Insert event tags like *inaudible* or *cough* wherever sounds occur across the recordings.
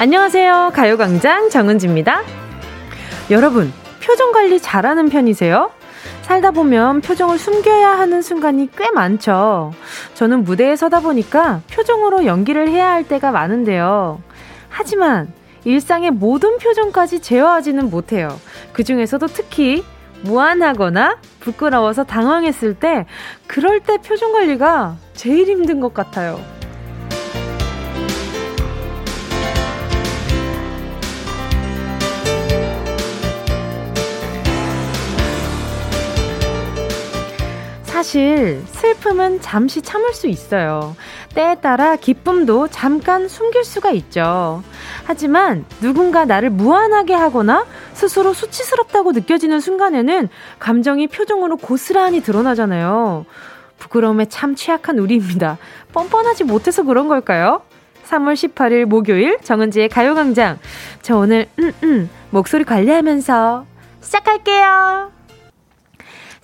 안녕하세요. 가요광장 정은지입니다. 여러분, 표정 관리 잘하는 편이세요? 살다 보면 표정을 숨겨야 하는 순간이 꽤 많죠. 저는 무대에 서다 보니까 표정으로 연기를 해야 할 때가 많은데요. 하지만 일상의 모든 표정까지 제어하지는 못해요. 그 중에서도 특히 무안하거나 부끄러워서 당황했을 때, 그럴 때 표정 관리가 제일 힘든 것 같아요. 사실 슬픔은 잠시 참을 수 있어요. 때에 따라 기쁨도 잠깐 숨길 수가 있죠. 하지만 누군가 나를 무안하게 하거나 스스로 수치스럽다고 느껴지는 순간에는 감정이 표정으로 고스란히 드러나잖아요. 부끄러움에 참 취약한 우리입니다. 뻔뻔하지 못해서 그런 걸까요? 3월 18일 목요일 정은지의 가요광장. 저 오늘, 음, 음, 목소리 관리하면서 시작할게요.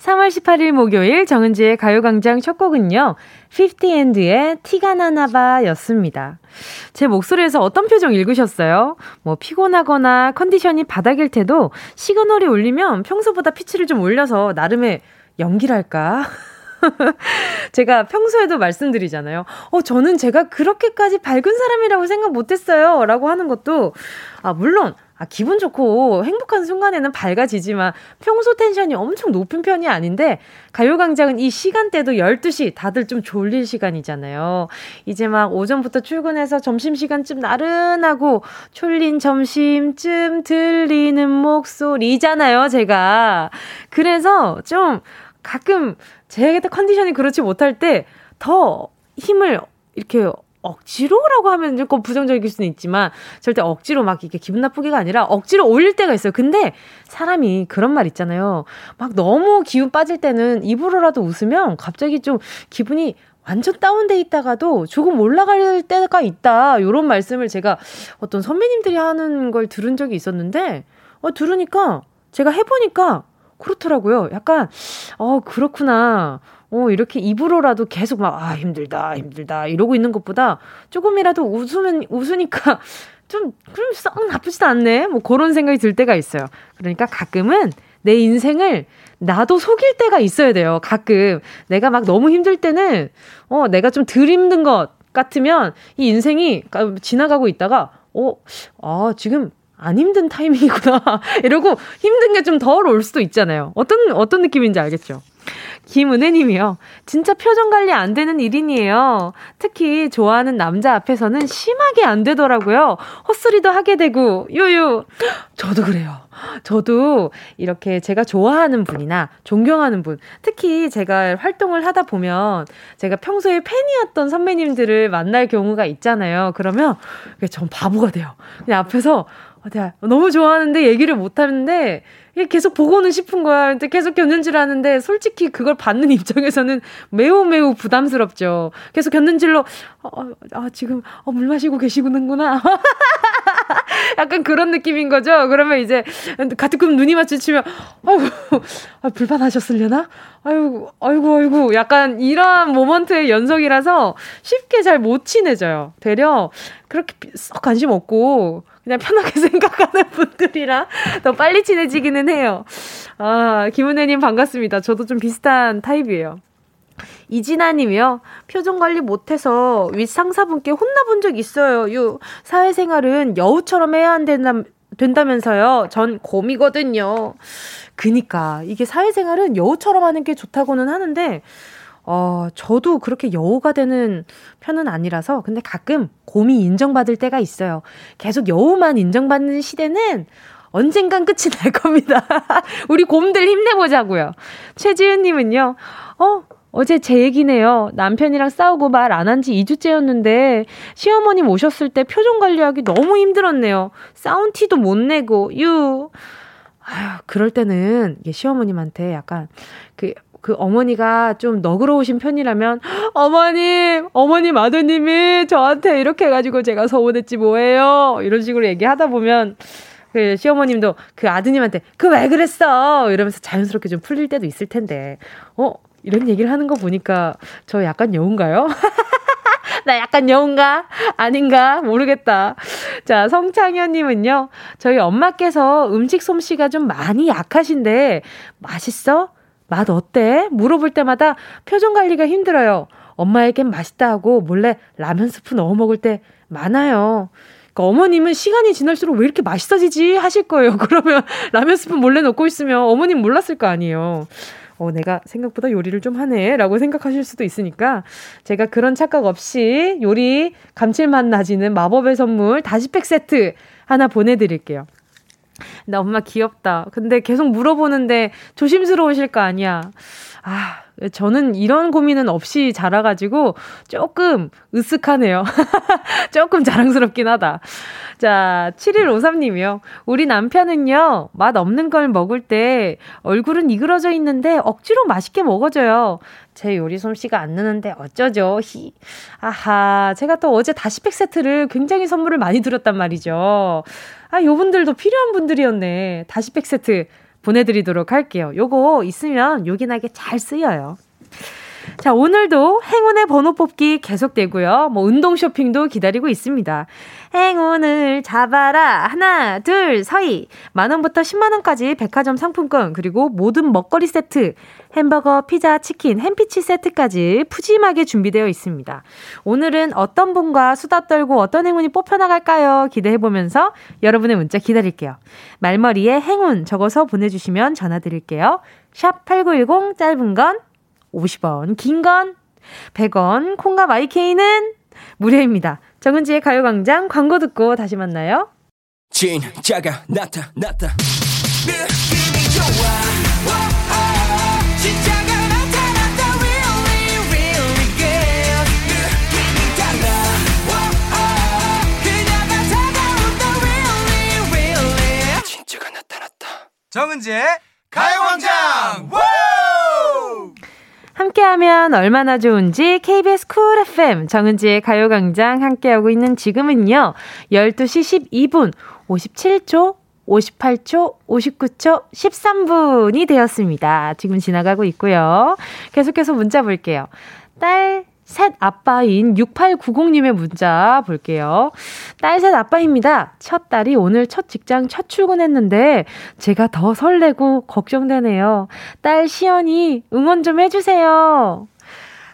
3월 18일 목요일 정은지의 가요광장 첫 곡은요. 50&의 티가 나나봐 였습니다. 제 목소리에서 어떤 표정 읽으셨어요? 뭐 피곤하거나 컨디션이 바닥일 때도 시그널이 울리면 평소보다 피치를 좀 올려서 나름의 연기랄까? *laughs* 제가 평소에도 말씀드리잖아요. 어, 저는 제가 그렇게까지 밝은 사람이라고 생각 못 했어요. 라고 하는 것도, 아, 물론, 아, 기분 좋고 행복한 순간에는 밝아지지만 평소 텐션이 엄청 높은 편이 아닌데 가요광장은 이 시간대도 12시 다들 좀 졸릴 시간이잖아요. 이제 막 오전부터 출근해서 점심시간쯤 나른하고 졸린 점심쯤 들리는 목소리잖아요, 제가. 그래서 좀 가끔 제 컨디션이 그렇지 못할 때 더 힘을 이렇게 억지로라고 하면 조금 부정적일 수는 있지만 절대 억지로 막 이렇게 기분 나쁘게가 아니라 억지로 올릴 때가 있어요. 근데 사람이 그런 말 있잖아요. 막 너무 기운 빠질 때는 입으로라도 웃으면 갑자기 좀 기분이 완전 다운돼 있다가도 조금 올라갈 때가 있다. 요런 말씀을 제가 어떤 선배님들이 하는 걸 들은 적이 있었는데 어 들으니까 제가 해 보니까 그렇더라고요. 약간 어 그렇구나. 어, 이렇게 입으로라도 계속 막, 아, 힘들다, 힘들다, 이러고 있는 것보다 조금이라도 웃으면, 웃으니까 *laughs* 좀, 그럼 썩 나쁘지도 않네. 뭐 그런 생각이 들 때가 있어요. 그러니까 가끔은 내 인생을 나도 속일 때가 있어야 돼요. 가끔. 내가 막 너무 힘들 때는, 어, 내가 좀 덜 힘든 것 같으면 이 인생이 지나가고 있다가, 어, 아, 지금 안 힘든 타이밍이구나. *laughs* 이러고 힘든 게 좀 덜 올 수도 있잖아요. 어떤, 어떤 느낌인지 알겠죠? 김은혜님이요. 진짜 표정 관리 안 되는 일인이에요. 특히 좋아하는 남자 앞에서는 심하게 안 되더라고요. 헛소리도 하게 되고, 요요. 저도 그래요. 저도 이렇게 제가 좋아하는 분이나 존경하는 분, 특히 제가 활동을 하다 보면 제가 평소에 팬이었던 선배님들을 만날 경우가 있잖아요. 그러면 전 바보가 돼요. 그냥 앞에서 어, 너무 좋아하는데 얘기를 못 하는데 계속 보고는 싶은 거야. 근데 계속 견눈질 하는데 솔직히 그걸 받는 *laughs* 입장에서는 매우 매우 부담스럽죠. 계속 견눈질로 어, 어, 아 지금 어, 물 마시고 계시구나. *laughs* 약간 그런 느낌인 거죠. 그러면 이제 가뜩끔 눈이 마주치면 아이고 아, 불편하셨으려나? 아이고 아이고 아이고 약간 이런 모먼트의 연속이라서 쉽게 잘 못 친해져요. 되려 그렇게 썩 관심 없고 그냥 편하게 *laughs* 생각하는 분들이랑 더 빨리 친해지기는 해요. 아, 김은혜님 반갑습니다. 저도 좀 비슷한 타입이에요. 이진아님이요. 표정 관리 못해서 윗 상사분께 혼나본 적 있어요. 유 사회생활은 여우처럼 해야 한다, 된다면서요. 전 곰이거든요. 그니까 이게 사회생활은 여우처럼 하는 게 좋다고는 하는데 어, 저도 그렇게 여우가 되는 편은 아니라서, 근데 가끔 곰이 인정받을 때가 있어요. 계속 여우만 인정받는 시대는 언젠간 끝이 날 겁니다. *laughs* 우리 곰들 힘내보자고요. 최지은님은요, 어, 어제 제 얘기네요. 남편이랑 싸우고 말 안 한 지 2주째였는데, 시어머님 오셨을 때 표정 관리하기 너무 힘들었네요. 싸운 티도 못 내고, 유. 아휴, 그럴 때는, 시어머님한테 약간, 그, 그 어머니가 좀 너그러우신 편이라면 어머님, 어머님 아드님이 저한테 이렇게 해가지고 제가 서운했지 뭐예요. 이런 식으로 얘기하다 보면 그 시어머님도 그 아드님한테 그 왜 그랬어 이러면서 자연스럽게 좀 풀릴 때도 있을 텐데 어 이런 얘기를 하는 거 보니까 저 약간 여운가요? *laughs* 나 약간 여운가? 아닌가? 모르겠다. 자, 성창현님은요, 저희 엄마께서 음식 솜씨가 좀 많이 약하신데, 맛있어? 맛 어때? 물어볼 때마다 표정 관리가 힘들어요. 엄마에겐 맛있다 하고 몰래 라면 스프 넣어 먹을 때 많아요. 그러니까 어머님은 시간이 지날수록 왜 이렇게 맛있어지지 하실 거예요. *laughs* 그러면 라면 스프 몰래 넣고 있으면 어머님 몰랐을 거 아니에요. 어, 내가 생각보다 요리를 좀 하네. 라고 생각하실 수도 있으니까 제가 그런 착각 없이 요리 감칠맛 나지는 마법의 선물 다시팩 세트 하나 보내드릴게요. 나 엄마 귀엽다. 근데 계속 물어보는데 조심스러우실 거 아니야. 아, 저는 이런 고민은 없이 자라가지고 조금 으쓱하네요. *laughs* 조금 자랑스럽긴 하다. 자, 7153님이요. 우리 남편은요, 맛 없는 걸 먹을 때 얼굴은 이그러져 있는데 억지로 맛있게 먹어줘요. 제 요리 솜씨가 안 느는데 어쩌죠? 히. 아하, 제가 또 어제 다시팩 세트를 굉장히 선물을 많이 드렸단 말이죠. 아, 요 분들도 필요한 분들이었네. 다시팩 세트 보내드리도록 할게요. 요거 있으면 요긴하게 잘 쓰여요. 자, 오늘도 행운의 번호 뽑기 계속되고요. 뭐, 운동 쇼핑도 기다리고 있습니다. 행운을 잡아라. 하나, 둘, 서희. 만 원부터 10만 원까지 백화점 상품권, 그리고 모든 먹거리 세트, 햄버거, 피자, 치킨, 햄피치 세트까지 푸짐하게 준비되어 있습니다. 오늘은 어떤 분과 수다 떨고 어떤 행운이 뽑혀 나갈까요? 기대해 보면서 여러분의 문자 기다릴게요. 말머리에 행운 적어서 보내 주시면 전화 드릴게요. 샵 8910 짧은 건 50원, 긴 건 100원, 콩과 마이케이는 무료입니다. 정은지의 가요광장 광고 듣고 다시 만나요. 진짜가 나타났다. 느낌이 좋아. 진짜가 나타났다. Really, really good. 느낌이 달라. 그녀가 다가온다. Really, really. 진짜가 나타났다. 정은지의 가요광장. 함께하면 얼마나 좋은지 KBS 쿨 FM 정은지의 가요광장 함께하고 있는 지금은요. 12시 12분 57초 58초, 59초, 13분이 되었습니다. 지금 지나가고 있고요. 계속해서 문자 볼게요. 딸, 셋 아빠인 6890님의 문자 볼게요. 딸 셋 아빠입니다. 첫 딸이 오늘 첫 직장 첫 출근했는데 제가 더 설레고 걱정되네요. 딸 시연이 응원 좀 해주세요.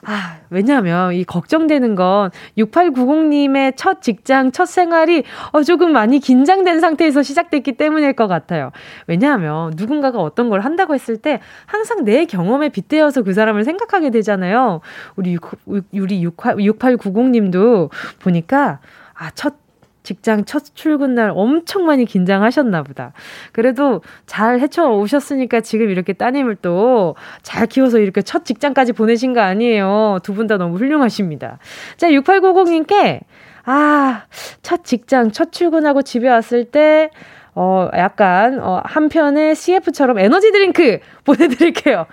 아, 왜냐하면 이 걱정되는 건 6890님의 첫 직장, 첫 생활이 어, 조금 많이 긴장된 상태에서 시작됐기 때문일 것 같아요. 왜냐하면 누군가가 어떤 걸 한다고 했을 때 항상 내 경험에 빗대어서 그 사람을 생각하게 되잖아요. 우리 6, 우리 6890님도 보니까 아, 첫 직장 첫 출근 날 엄청 많이 긴장하셨나 보다. 그래도 잘 헤쳐 오셨으니까 지금 이렇게 따님을 또 잘 키워서 이렇게 첫 직장까지 보내신 거 아니에요. 두 분 다 너무 훌륭하십니다. 자, 6890님께 아, 첫 직장, 첫 출근하고 집에 왔을 때 어, 약간, 어, 한편의 CF처럼 에너지 드링크 *laughs* 보내드릴게요.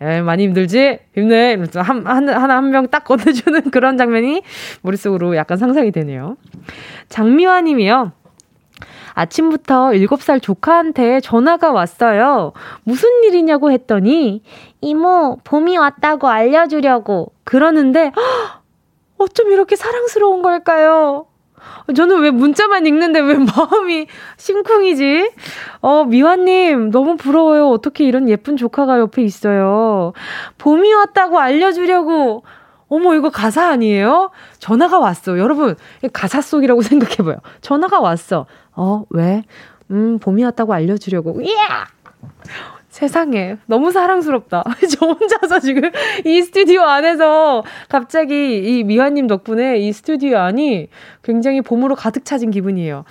에, 많이 힘들지? 힘내. 한, 한, 하나 한 명 딱 건네주는 *laughs* 그런 장면이 머릿속으로 약간 상상이 되네요. 장미화 님이요. 아침부터 7살 조카한테 전화가 왔어요. 무슨 일이냐고 했더니, 이모, 봄이 왔다고 알려주려고. 그러는데, 허, *gasps* 어쩜 이렇게 사랑스러운 걸까요? 저는 왜 문자만 읽는데 왜 *laughs* 마음이 심쿵이지? 어, 미화님, 너무 부러워요. 어떻게 이런 예쁜 조카가 옆에 있어요. 봄이 왔다고 알려주려고. 어머, 이거 가사 아니에요? 전화가 왔어. 여러분, 가사 속이라고 *laughs* 생각해봐요. 전화가 왔어. 어, 왜? 음, 봄이 왔다고 알려주려고. 이야! 세상에 너무 사랑스럽다. *laughs* 저 혼자서 지금 이 스튜디오 안에서 갑자기 이 미화님 덕분에 이 스튜디오 안이 굉장히 봄으로 가득 차진 기분이에요.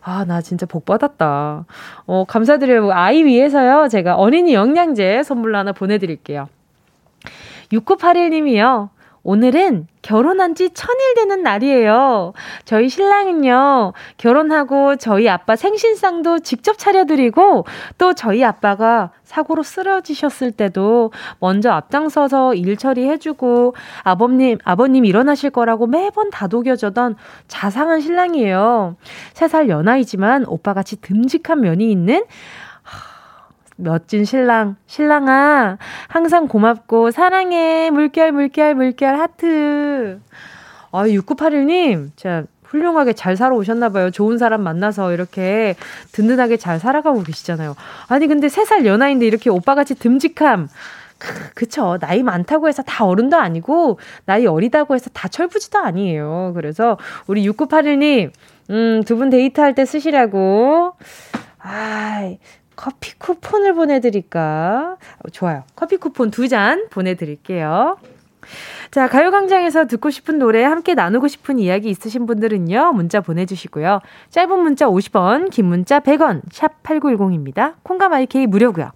아, 나 진짜 복 받았다. 어, 감사드려요. 아이 위해서요. 제가 어린이 영양제 선물로 하나 보내드릴게요. 6981님이요. 오늘은 결혼한 지 천일 되는 날이에요. 저희 신랑은요, 결혼하고 저희 아빠 생신상도 직접 차려드리고, 또 저희 아빠가 사고로 쓰러지셨을 때도 먼저 앞장서서 일 처리해주고, 아버님, 아버님 일어나실 거라고 매번 다독여주던 자상한 신랑이에요. 세 살 연하이지만 오빠같이 듬직한 면이 있는 멋진 신랑, 신랑아, 항상 고맙고 사랑해. 물결, 물결, 물결, 하트. 아, 6981님, 자, 훌륭하게 잘 살아오셨나봐요. 좋은 사람 만나서 이렇게 든든하게 잘 살아가고 계시잖아요. 아니, 근데 3살 연하인데 이렇게 오빠같이 듬직함. 그쵸. 나이 많다고 해서 다 어른도 아니고, 나이 어리다고 해서 다 철부지도 아니에요. 그래서 우리 6981님, 음, 두 분 데이트할 때 쓰시라고. 아이, 커피 쿠폰을 보내드릴까? 좋아요. 커피 쿠폰 두 잔 보내드릴게요. 자, 가요광장에서 듣고 싶은 노래, 함께 나누고 싶은 이야기 있으신 분들은요, 문자 보내주시고요. 짧은 문자 50원, 긴 문자 100원, 샵 8910입니다. 콩과 마이케이 무료고요.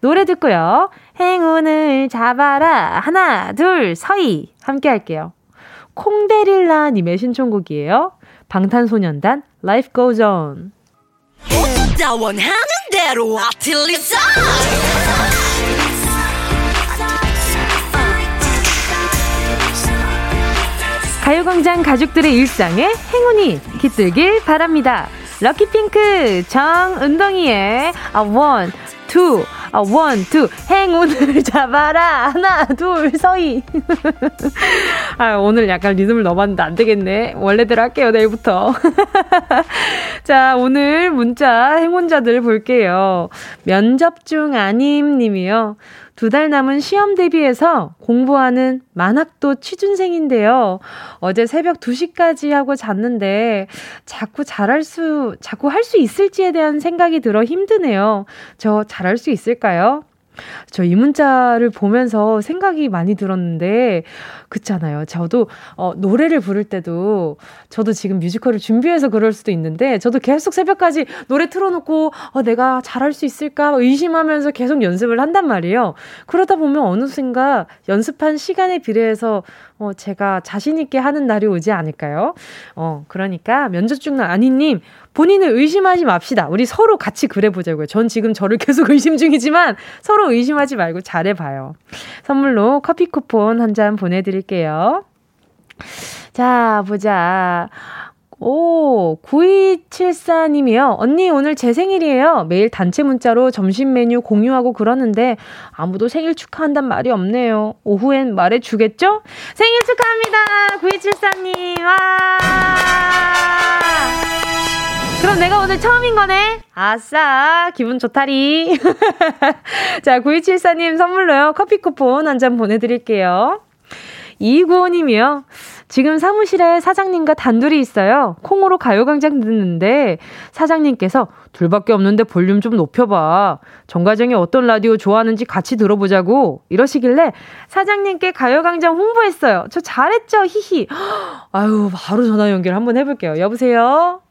노래 듣고요. 행운을 잡아라. 하나, 둘, 서희. 함께 할게요. 콩데릴라님의 신청곡이에요. 방탄소년단 Life Goes On. 가요광장 가족들의 일상에 행운이 깃들길 바랍니다. lucky pink 정은동이의 아, one, two, 아, one, two, 행운을 *laughs* 잡아라. 하나, 둘, 서희. *laughs* 아, 오늘 약간 리듬을 넣어봤는데 안 되겠네. 원래대로 할게요, 내일부터. *laughs* 자, 오늘 문자 행운자들 볼게요. 면접 중 아님 님이요. 두 달 남은 시험 대비해서 공부하는 만학도 취준생인데요. 어제 새벽 2시까지 하고 잤는데 자꾸 잘할 수, 자꾸 할 수 있을지에 대한 생각이 들어 힘드네요. 저 잘할 수 있을까요? 저 이 문자를 보면서 생각이 많이 들었는데, 그렇잖아요. 저도, 어, 노래를 부를 때도, 저도 지금 뮤지컬을 준비해서 그럴 수도 있는데, 저도 계속 새벽까지 노래 틀어놓고, 어, 내가 잘할 수 있을까? 의심하면서 계속 연습을 한단 말이에요. 그러다 보면 어느 순간 연습한 시간에 비례해서, 어, 제가 자신 있게 하는 날이 오지 않을까요? 어, 그러니까 면접 중 아니님, 본인을 의심하지 맙시다. 우리 서로 같이 그래 보자고요. 전 지금 저를 계속 *laughs* 의심 중이지만 서로 의심하지 말고 잘해봐요. 선물로 커피 쿠폰 한 잔 보내드릴게요. 자, 보자. 오, 9274님이요. 언니, 오늘 제 생일이에요. 매일 단체 문자로 점심 메뉴 공유하고 그러는데 아무도 생일 축하한단 말이 없네요. 오후엔 말해주겠죠? 생일 축하합니다. 9274님. 와! 그럼 내가 오늘 처음인 거네? 아싸, 기분 좋다리. *laughs* 자, 9274님 선물로요. 커피 쿠폰 한 잔 보내드릴게요. 이구호님이요. 지금 사무실에 사장님과 단둘이 있어요. 콩으로 가요광장 듣는데 사장님께서 둘밖에 없는데 볼륨 좀 높여봐. 정가정이 어떤 라디오 좋아하는지 같이 들어보자고 이러시길래 사장님께 가요광장 홍보했어요. 저 잘했죠? 히히. *gasps* 아유, 바로 전화 연결 한번 해볼게요. 여보세요?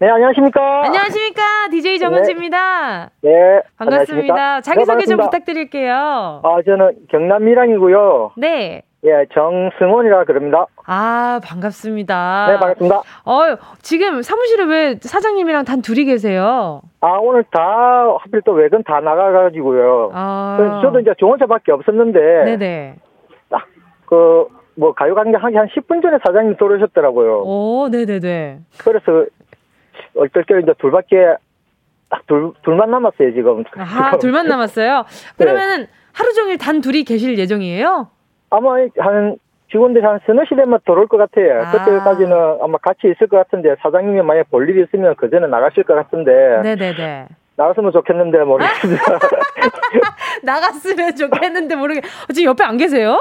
네, 안녕하십니까. 안녕하십니까. DJ 정은지입니다. 네. 네 반갑습니다. 자기소개 네, 좀 부탁드릴게요. 아, 저는 경남 밀양이고요. 네. 예, 정승원이라 그럽니다. 아, 반갑습니다. 네, 반갑습니다. 어, 지금 사무실에 왜 사장님이랑 단 둘이 계세요? 아, 오늘 다, 하필 또 외근 다 나가가지고요. 아. 저도 이제 저 혼자밖에 없었는데. 네네. 딱, 그, 뭐, 가요광장 하기 한 10분 전에 사장님 들어오셨더라고요. 오, 네네네. 그래서 어쩔 때 이제 둘밖에 딱 둘, 둘만 남았어요, 지금. 아, *laughs* 둘만 남았어요? 네. 그러면은 네. 하루 종일 단 둘이 계실 예정이에요? 아마 한 직원들이 한 서너 시대만 들어올 것 같아요. 아. 그때까지는 아마 같이 있을 것 같은데 사장님이 만약 볼 일이 있으면 그 전에 나가실 것 같은데. 네네네. 나갔으면 좋겠는데 모르겠습니다. *laughs* 나갔으면 좋겠는데 모르겠. 지금 옆에 안 계세요?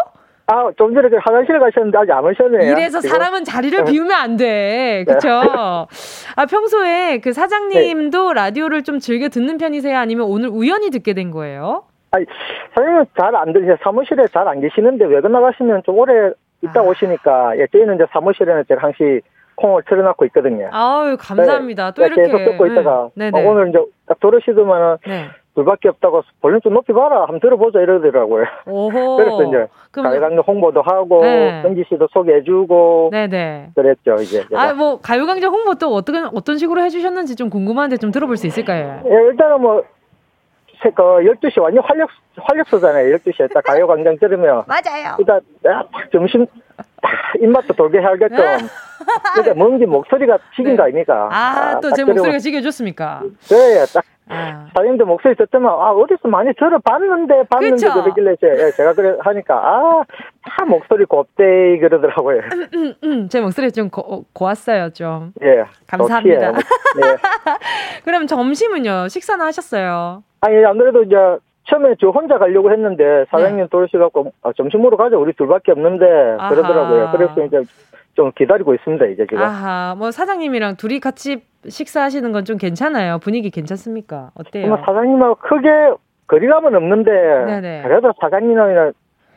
아, 좀 전에 그 화장실 가셨는데 아직 안 오셨네요. 이래서 지금? 사람은 자리를 네. 비우면 안 돼. 그쵸? 아, 평소에 그 사장님도 네. 라디오를 좀 즐겨 듣는 편이세요? 아니면 오늘 우연히 듣게 된 거예요? 아니, 사장님은 잘안 들으세요. 사무실에 잘 안 계시는데 외근 나가시면 좀 오래 있다 아. 오시니까, 예, 저희는 이제 사무실에는 제가 항시 콩을 틀어놓고 있거든요. 아유, 감사합니다. 네. 또 이렇게. 계속 듣고 있다가, 네. 어, 오늘 이제 딱 들으시더만은, 네. 둘밖에 없다고 볼륨 좀 높여봐라 한번 들어보자 이러더라고요. 오호. *laughs* 그래서 이제 가요광장 홍보도 하고 네. 정지 씨도 소개해주고 네네. 그랬죠 이제. 아뭐 가요광장 홍보 또 어떤 어떤 식으로 해주셨는지 좀 궁금한데 좀 들어볼 수 있을까요? 예, 일단은 뭐. 그 12시 완전 활력, 활력소잖아요. 12시에 딱 가요광장 들으면. *laughs* 맞아요. 일단, 점심, 입맛도 돌게 하겠죠. 그러니까 뭔지 목소리가 튀긴 네. 거 아닙니까? 아, 아 또제 목소리가 지겨졌습니까? 네, 딱 아. 사장님도 목소리 듣더만 아 어디서 많이 들어봤는데 봤는데 그쵸? 그러길래 제, 예, 제가 그래 하니까 아 참 목소리 곱대 그러더라고요. 음, 음, 음. 제 목소리 좀 고, 고왔어요 좀. 예. 감사합니다. 네. *laughs* 그럼 점심은요? 식사는 하셨어요? 아니 아무래도 이제 처음에 저 혼자 가려고 했는데 사장님 네. 돌으셔갖고 아, 점심 먹으러 가자 우리 둘밖에 없는데 아하. 그러더라고요. 그래서 이제 좀 기다리고 있습니다 이제 지금. 아하 뭐 사장님이랑 둘이 같이 식사하시는 건 좀 괜찮아요. 분위기 괜찮습니까? 어때요? 뭐 사장님하고 크게 거리감은 없는데 네네. 그래도 사장님이랑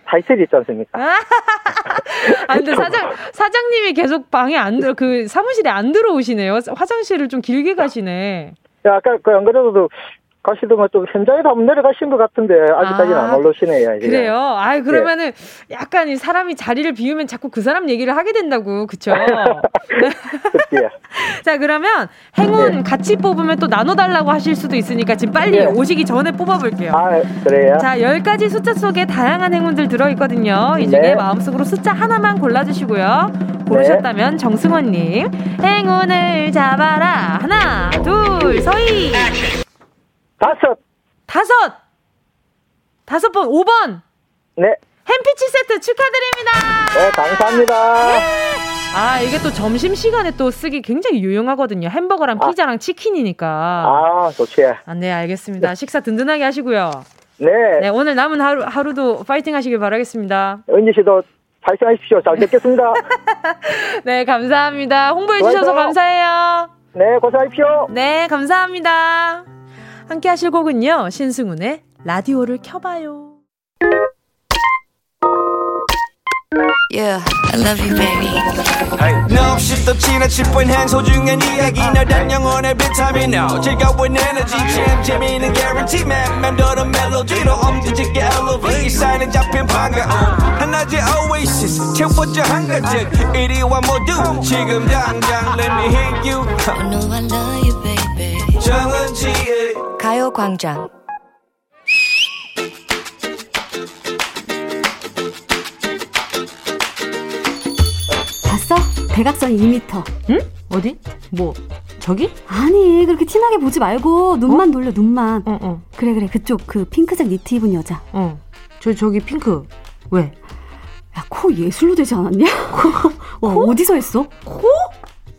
타이틀이 있지 않습니까? 아, *laughs* 근데 사장, 사장님이 계속 방에 안 들어, 그 사무실에 안 들어오시네요. 화장실을 좀 길게 가시네. 야, 아까 그 안 그래도 가시더만 좀 현장에도 한번 내려가신 것 같은데 아직까지는 아, 안 올라오시네요. 이제. 그래요? 아 그러면은 네. 약간 이 사람이 자리를 비우면 자꾸 그 사람 얘기를 하게 된다고 그쵸? *laughs* *laughs* 자 그러면 행운 네. 같이 뽑으면 또 나눠달라고 하실 수도 있으니까 지금 빨리 네. 오시기 전에 뽑아볼게요. 아 그래요? 자 10가지 숫자 속에 다양한 행운들 들어있거든요. 이 중에 네. 마음속으로 숫자 하나만 골라주시고요. 고르셨다면 네. 정승원님 행운을 잡아라 하나 둘 서희 다섯. 다섯. 다섯 번, 5번. 네. 햄피치 세트 축하드립니다. 네, 감사합니다. 예. 아, 이게 또 점심 시간에 또 쓰기 굉장히 유용하거든요. 햄버거랑 아. 피자랑 치킨이니까. 아, 좋지. 아, 네, 알겠습니다. 식사 든든하게 하시고요. 네. 네, 오늘 남은 하루, 하루도 파이팅 하시길 바라겠습니다. 은지 씨도 파이팅 하십시오. 잘 뵙겠습니다. *laughs* 네, 감사합니다. 홍보해주셔서 감사해요. 네, 고생하십시오. 네, 감사합니다. 함께 하실 곡은요. 신승훈의 라디오를 켜봐요. Yeah, I love you, baby. Hey. No, 없이 또 지나칠 뻔한 소중한 이야기. 너란 영혼의 비타민. No 즐거운 에너지. 참 재미있는 guarantee man. 맘대로 멜로디로 엄지짓게 elevate. 사인은 잡힌 반가움 하나의 oasis 채워져 한가득 이리와 모두 지금 당장 let me hit you. I know I love you, baby 정은지의 가요광장 봤어? 대각선 2m. 응? 어디? 뭐 저기? 아니 그렇게 티나게 보지 말고 눈만 어? 돌려 눈만. 어 어. 그래 그래 그쪽 그 핑크색 니트 입은 여자. 어. 저 저기 핑크. 왜? 야 코 예술로 되지 않았냐? 코? *laughs* 어, 어디서 했어? 코?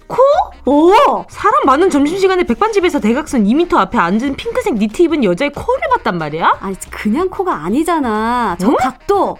코? 오! 사람 많은 점심시간에 백반집에서 대각선 2m 앞에 앉은 핑크색 니트 입은 여자의 코를 봤단 말이야? 아니, 그냥 코가 아니잖아. 저 어? 각도!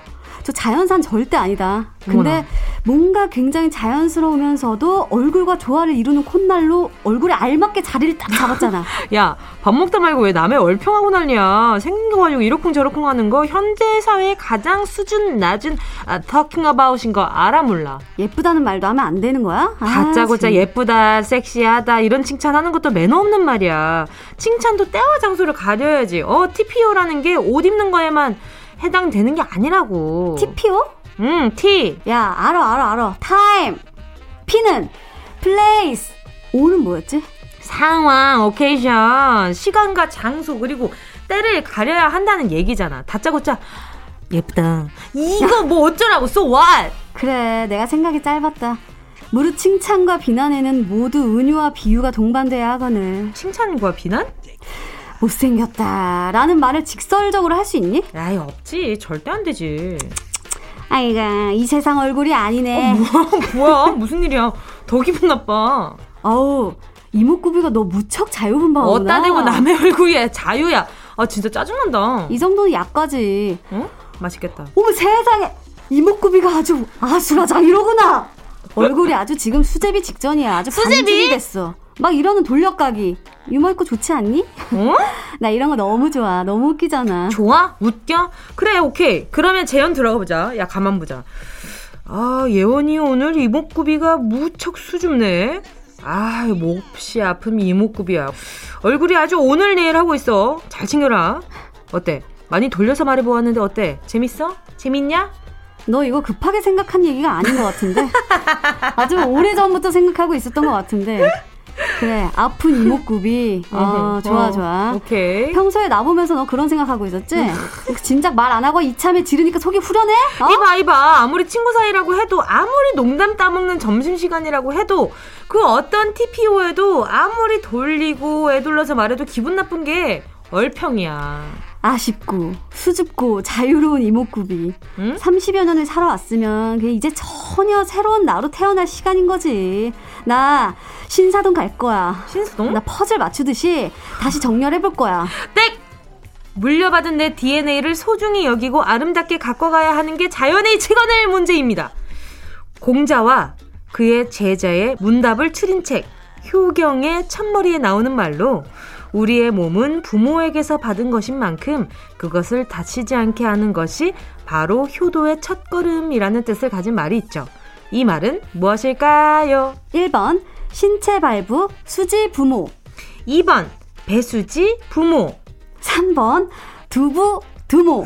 저 자연산 절대 아니다. 근데 어머나. 뭔가 굉장히 자연스러우면서도 얼굴과 조화를 이루는 콧날로 얼굴에 알맞게 자리를 딱 잡았잖아. *laughs* 야, 밥 먹다 말고 왜 남의 얼평하고 난리야. 생긴 거 가지고 이러쿵저러쿵 하는 거 현대 사회의 가장 수준 낮은 아, talking about인 거 알아 몰라. 예쁘다는 말도 하면 안 되는 거야? 아, 다짜고짜 예쁘다, 섹시하다 이런 칭찬하는 것도 매너 없는 말이야. 칭찬도 때와 장소를 가려야지. 어, TPO라는 게 옷 입는 거에만 해당되는 게 아니라고. TPO? 응, T. 야, 알아, 알아, 알아. 타임. P는 place. O는 뭐였지? 상황, occasion, 시간과 장소, 그리고 때를 가려야 한다는 얘기잖아. 다짜고짜 예쁘다. 이거 야. 뭐 어쩌라고, so what? 그래, 내가 생각이 짧았다. 무릇 칭찬과 비난에는 모두 은유와 비유가 동반돼야 하거늘. 칭찬과 비난? 못생겼다. 라는 말을 직설적으로 할 수 있니? 아이, 없지. 절대 안 되지. 아이가, 이 세상 얼굴이 아니네. 어, 뭐야, 뭐야? 무슨 일이야. 더 기분 나빠. 어우, 이목구비가 너 무척 자유분방하구나. 어따 대고 남의 얼굴에 자유야. 아, 진짜 짜증난다. 이 정도는 약까지. 응? 맛있겠다. 어머, 세상에! 이목구비가 아주 아수라장이로구나! 얼굴이 아주 지금 수제비 직전이야. 아주 수제비 됐어. 막 이러는 돌려가기. 유머 있고 좋지 않니? 어? *laughs* 나 이런 거 너무 좋아. 너무 웃기잖아. 좋아? 웃겨? 그래, 오케이. 그러면 재현 들어가 보자. 야, 가만 보자. 아, 예원이 오늘 이목구비가 무척 수줍네. 아, 몹시 아픈 이목구비야. 얼굴이 아주 오늘 내일 하고 있어. 잘 챙겨라. 어때? 많이 돌려서 말해보았는데 어때? 재밌어? 재밌냐? 너 이거 급하게 생각한 얘기가 아닌 것 같은데? *laughs* 아주 오래전부터 생각하고 있었던 것 같은데. 그래, 아픈 이목구비. 어, 좋아, 좋아. 오케이. 평소에 나 보면서 너 그런 생각하고 있었지? *laughs* 진작 말 안 하고 이참에 지르니까 속이 후련해? 어? 이봐, 이봐. 아무리 친구 사이라고 해도, 아무리 농담 따먹는 점심 시간이라고 해도, 그 어떤 TPO에도 아무리 돌리고 애둘러서 말해도 기분 나쁜 게 얼평이야. 아쉽고 수줍고 자유로운 이목구비. 응? 30여 년을 살아왔으면 이제 전혀 새로운 나로 태어날 시간인 거지. 나 신사동 갈 거야. 신사동? 나 퍼즐 맞추듯이 다시 정렬해 볼 거야. 땡! 물려받은 내 DNA를 소중히 여기고 아름답게 가꿔가야 하는 게 자연의 측원의 문제입니다. 공자와 그의 제자의 문답을 추린 책 효경의 첫머리에 나오는 말로 우리의 몸은 부모에게서 받은 것인 만큼 그것을 다치지 않게 하는 것이 바로 효도의 첫걸음이라는 뜻을 가진 말이 있죠. 이 말은 무엇일까요? 1번 신체 발부 수지 부모 2번 배수지 부모 3번 두부 두모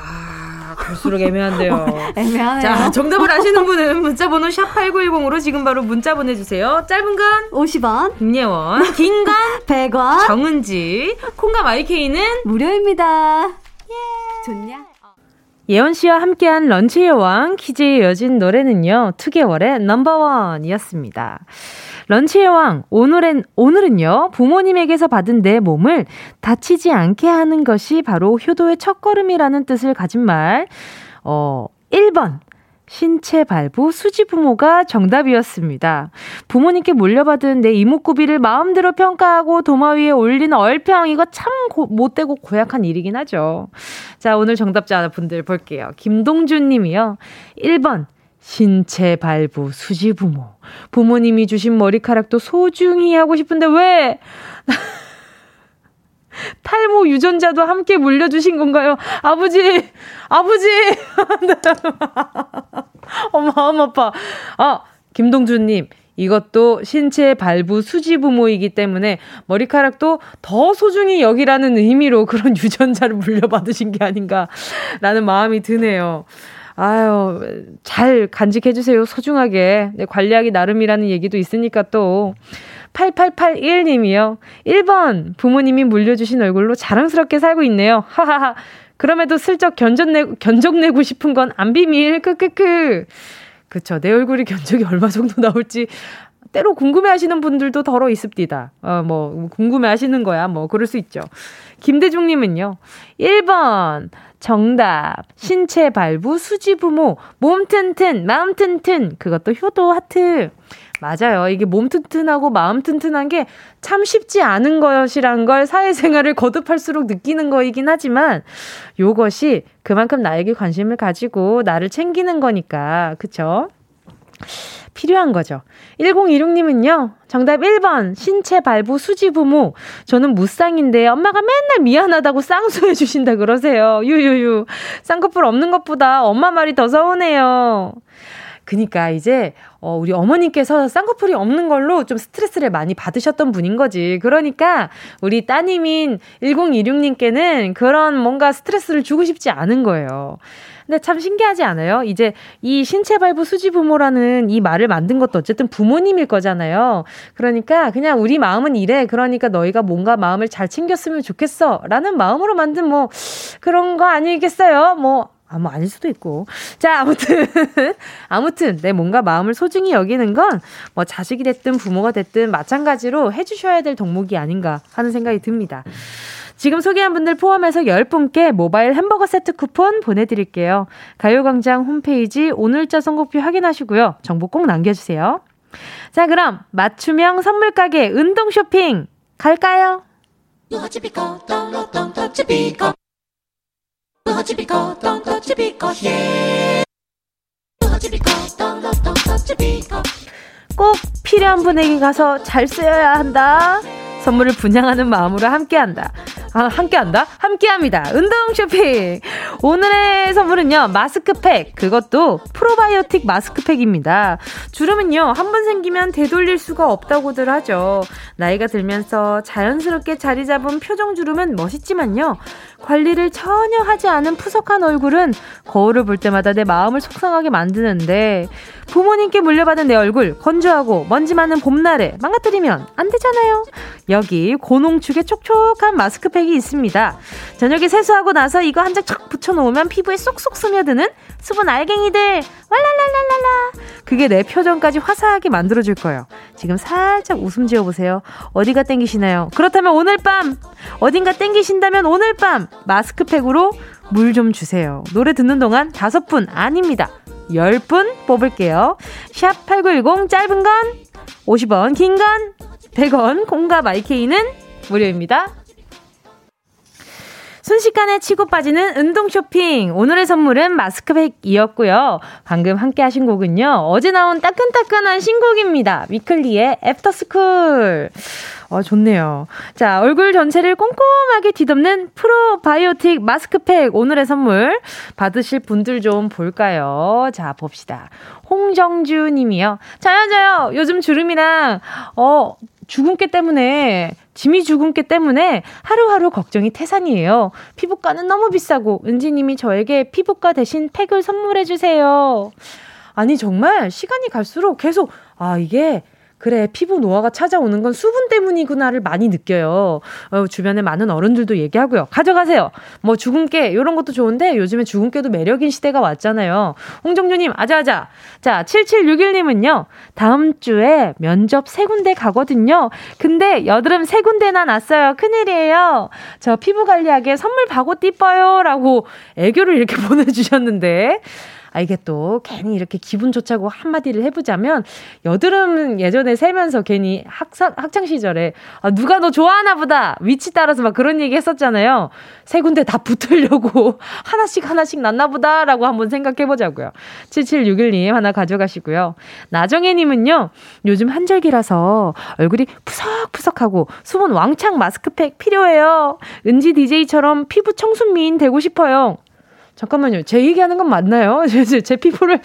아, 갈수록 애매한데요. *laughs* 애매하네요. 자, 정답을 아시는 분은 문자번호 샵8910으로 지금 바로 문자 보내주세요. 짧은 건 50원, 김예원, 긴 건 100원, 정은지, 콩과 마이케이는 무료입니다. 예. 좋냐? 예원 씨와 함께한 런치 여왕 퀴즈에 이어진 노래는요, 2개월의 넘버원이었습니다. 런치의 왕, 오늘은, 오늘은요, 부모님에게서 받은 내 몸을 다치지 않게 하는 것이 바로 효도의 첫걸음이라는 뜻을 가진 말, 어, 1번. 신체 발부 수지 부모가 정답이었습니다. 부모님께 물려받은 내 이목구비를 마음대로 평가하고 도마 위에 올리는 얼평 이거 참 고, 못되고 고약한 일이긴 하죠. 자, 오늘 정답자 분들 볼게요. 김동준 님이요. 1번 신체 발부 수지 부모. 부모님이 주신 머리카락도 소중히 하고 싶은데 왜? *laughs* 탈모 유전자도 함께 물려주신 건가요? 아버지, 아버지! *laughs* 어, 마음 아파. 아, 김동준님. 이것도 신체 발부 수지 부모이기 때문에 머리카락도 더 소중히 여기라는 의미로 그런 *laughs* 유전자를 물려받으신 게 아닌가라는 마음이 드네요. 아유, 잘 간직해주세요. 소중하게. 네, 관리하기 나름이라는 얘기도 있으니까 또. 8881님이요. 1번, 부모님이 물려주신 얼굴로 자랑스럽게 살고 있네요. 하하하. 그럼에도 슬쩍 견적내, 견적내고 싶은 건 안 비밀. 크크크. 그쵸. 내 얼굴이 견적이 얼마 정도 나올지 때로 궁금해 하시는 분들도 덜어 있습니다. 어, 뭐, 궁금해 하시는 거야. 뭐, 그럴 수 있죠. 김대중님은요. 1번, 정답. 신체 발부, 수지 부모, 몸 튼튼, 마음 튼튼. 그것도 효도 하트. 맞아요. 이게 몸 튼튼하고 마음 튼튼한 게 참 쉽지 않은 것이란 걸 사회생활을 거듭할수록 느끼는 거이긴 하지만 요것이 그만큼 나에게 관심을 가지고 나를 챙기는 거니까. 그쵸? 필요한 거죠. 1026님은요, 정답 1번, 신체 발부 수지 부모. 저는 무쌍인데 엄마가 맨날 미안하다고 쌍수해 주신다 그러세요. 유유유. 쌍꺼풀 없는 것보다 엄마 말이 더 서운해요. 그니까 이제 어 우리 어머님께서 쌍꺼풀이 없는 걸로 좀 스트레스를 많이 받으셨던 분인 거지. 그러니까 우리 따님인 1026님께는 그런 뭔가 스트레스를 주고 싶지 않은 거예요. 근데 참 신기하지 않아요? 이제 이 신체 발부 수지 부모라는 이 말을 만든 것도 어쨌든 부모님일 거잖아요. 그러니까 그냥 우리 마음은 이래. 그러니까 너희가 뭔가 마음을 잘 챙겼으면 좋겠어. 라는 마음으로 만든 뭐 그런 거 아니겠어요? 뭐 아, 뭐 아닐 수도 있고. 자, 아무튼. *laughs* 아무튼, 내 뭔가 마음을 소중히 여기는 건, 뭐, 자식이 됐든 부모가 됐든 마찬가지로 해주셔야 될 덕목이 아닌가 하는 생각이 듭니다. 지금 소개한 분들 포함해서 10분께 모바일 햄버거 세트 쿠폰 보내드릴게요. 가요광장 홈페이지 오늘자 선곡표 확인하시고요. 정보 꼭 남겨주세요. 자, 그럼 맞춤형 선물 가게 운동 쇼핑 갈까요? 꼭 필요한 분에게 가서 잘 쓰여야 한다. 선물을 분양하는 마음으로 함께한다. 아, 함께한다? 함께합니다. 운동 쇼핑. 오늘의 선물은요, 마스크팩. 그것도 프로바이오틱 마스크팩입니다. 주름은요, 한 번 생기면 되돌릴 수가 없다고들 하죠. 나이가 들면서 자연스럽게 자리 잡은 표정 주름은 멋있지만요, 관리를 전혀 하지 않은 푸석한 얼굴은 거울을 볼 때마다 내 마음을 속상하게 만드는데, 부모님께 물려받은 내 얼굴 건조하고 먼지 많은 봄날에 망가뜨리면 안 되잖아요. 여기 고농축의 촉촉한 마스크팩이 있습니다. 저녁에 세수하고 나서 이거 한 장 착 붙여놓으면 피부에 쏙쏙 스며드는 수분 알갱이들 왈랄랄랄랄라 그게 내 표정까지 화사하게 만들어줄 거예요. 지금 살짝 웃음 지어보세요. 어디가 땡기시나요? 그렇다면 오늘 밤 어딘가 땡기신다면 오늘 밤 마스크팩으로 물 좀 주세요. 노래 듣는 동안 다섯 분 아닙니다. 10분 뽑을게요. 샵 8910 짧은 건 50원, 긴 건 100원, 콩과 My K는 무료입니다. 순식간에 치고 빠지는 운동 쇼핑. 오늘의 선물은 마스크팩이었고요. 방금 함께 하신 곡은요. 어제 나온 따끈따끈한 신곡입니다. Weeekly의 After School. 어, 좋네요. 자, 얼굴 전체를 꼼꼼하게 뒤덮는 프로바이오틱 마스크팩 오늘의 선물 받으실 분들 좀 볼까요? 자, 봅시다. 홍정주 님이요. 저요, 저요. 요즘 주름이랑, 어, 주근깨 때문에 지미 주근깨 때문에 하루하루 걱정이 태산이에요. 피부과는 너무 비싸고 은지님이 저에게 피부과 대신 팩을 선물해 주세요. 아니 정말 시간이 갈수록 계속 아 이게 그래, 피부 노화가 찾아오는 건 수분 때문이구나를 많이 느껴요. 어, 주변에 많은 어른들도 얘기하고요. 가져가세요. 뭐 주근깨, 이런 것도 좋은데 요즘에 주근깨도 매력인 시대가 왔잖아요. 홍정주님, 아자아자. 자, 7761님은요, 다음 주에 면접 세 군데 가거든요. 근데 여드름 세 군데나 났어요. 큰일이에요. 저 피부 관리하게 선물 바고 띠뻐요. 라고 애교를 이렇게 *laughs* 보내주셨는데. 아, 이게 또 괜히 이렇게 기분 좋자고 한마디를 해보자면 여드름 예전에 세면서 괜히 학사, 학창 시절에 아, 누가 너 좋아하나 보다 위치 따라서 막 그런 얘기 했었잖아요. 세 군데 다 붙으려고 *laughs* 하나씩 하나씩 났나 보다라고 한번 생각해 보자고요. 7761님 하나 가져가시고요. 나정혜님은요, 요즘 한절기라서 얼굴이 푸석푸석하고 수분 왕창 마스크팩 필요해요. 은지 DJ처럼 피부 청순미인 되고 싶어요. 잠깐만요. 제 얘기하는 건 맞나요? *laughs* 제, 제 피부를,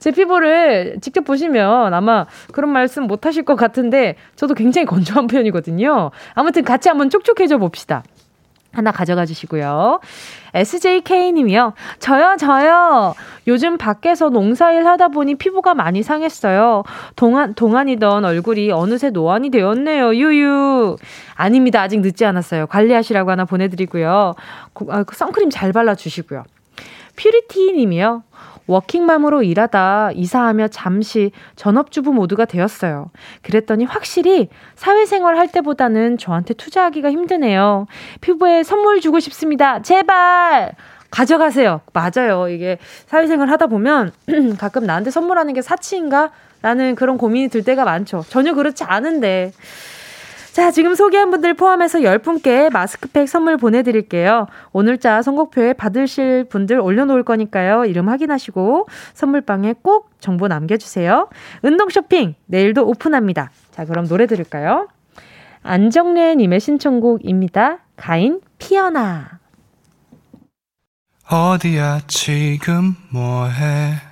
제 피부를 직접 보시면 아마 그런 말씀 못 하실 것 같은데, 저도 굉장히 건조한 편이거든요. 아무튼 같이 한번 촉촉해져 봅시다. 하나 가져가 주시고요. SJK님이요. 저요, 저요. 요즘 밖에서 농사일 하다 보니 피부가 많이 상했어요. 동안, 동안이던 얼굴이 어느새 노안이 되었네요. 유유. 아닙니다. 아직 늦지 않았어요. 관리하시라고 하나 보내드리고요. 아, 그 선크림 잘 발라주시고요. 퓨리티 님이요. 워킹맘으로 일하다 이사하며 잠시 전업주부 모두가 되었어요. 그랬더니 확실히 사회생활 할 때보다는 저한테 투자하기가 힘드네요. 피부에 선물 주고 싶습니다. 제발! 가져가세요. 맞아요. 이게 사회생활 하다 보면 *clears throat* 가끔 나한테 선물하는 게 사치인가? 라는 그런 고민이 들 때가 많죠. 전혀 그렇지 않은데. 자, 지금 소개한 분들 포함해서 10분께 마스크팩 선물 보내드릴게요. 오늘자 선곡표에 받으실 분들 올려놓을 거니까요. 이름 확인하시고 선물방에 꼭 정보 남겨주세요. 운동 쇼핑 내일도 오픈합니다. 자, 그럼 노래 들을까요? 안정래님의 신청곡입니다. 가인 피어나. 어디야 지금 뭐해?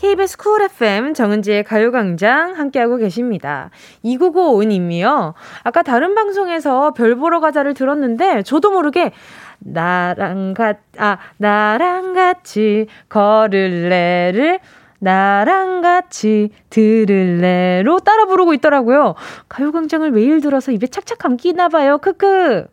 KBS 쿨 FM 정은지의 가요광장 함께하고 계십니다. 2995님이요. 아까 다른 방송에서 별 보러 가자를 들었는데 저도 모르게 나랑 같, 아, 나랑 같이 걸을래를 나랑 같이 들을래로 따라 부르고 있더라고요. 가요광장을 매일 들어서 입에 착착 감기나 봐요. 크크.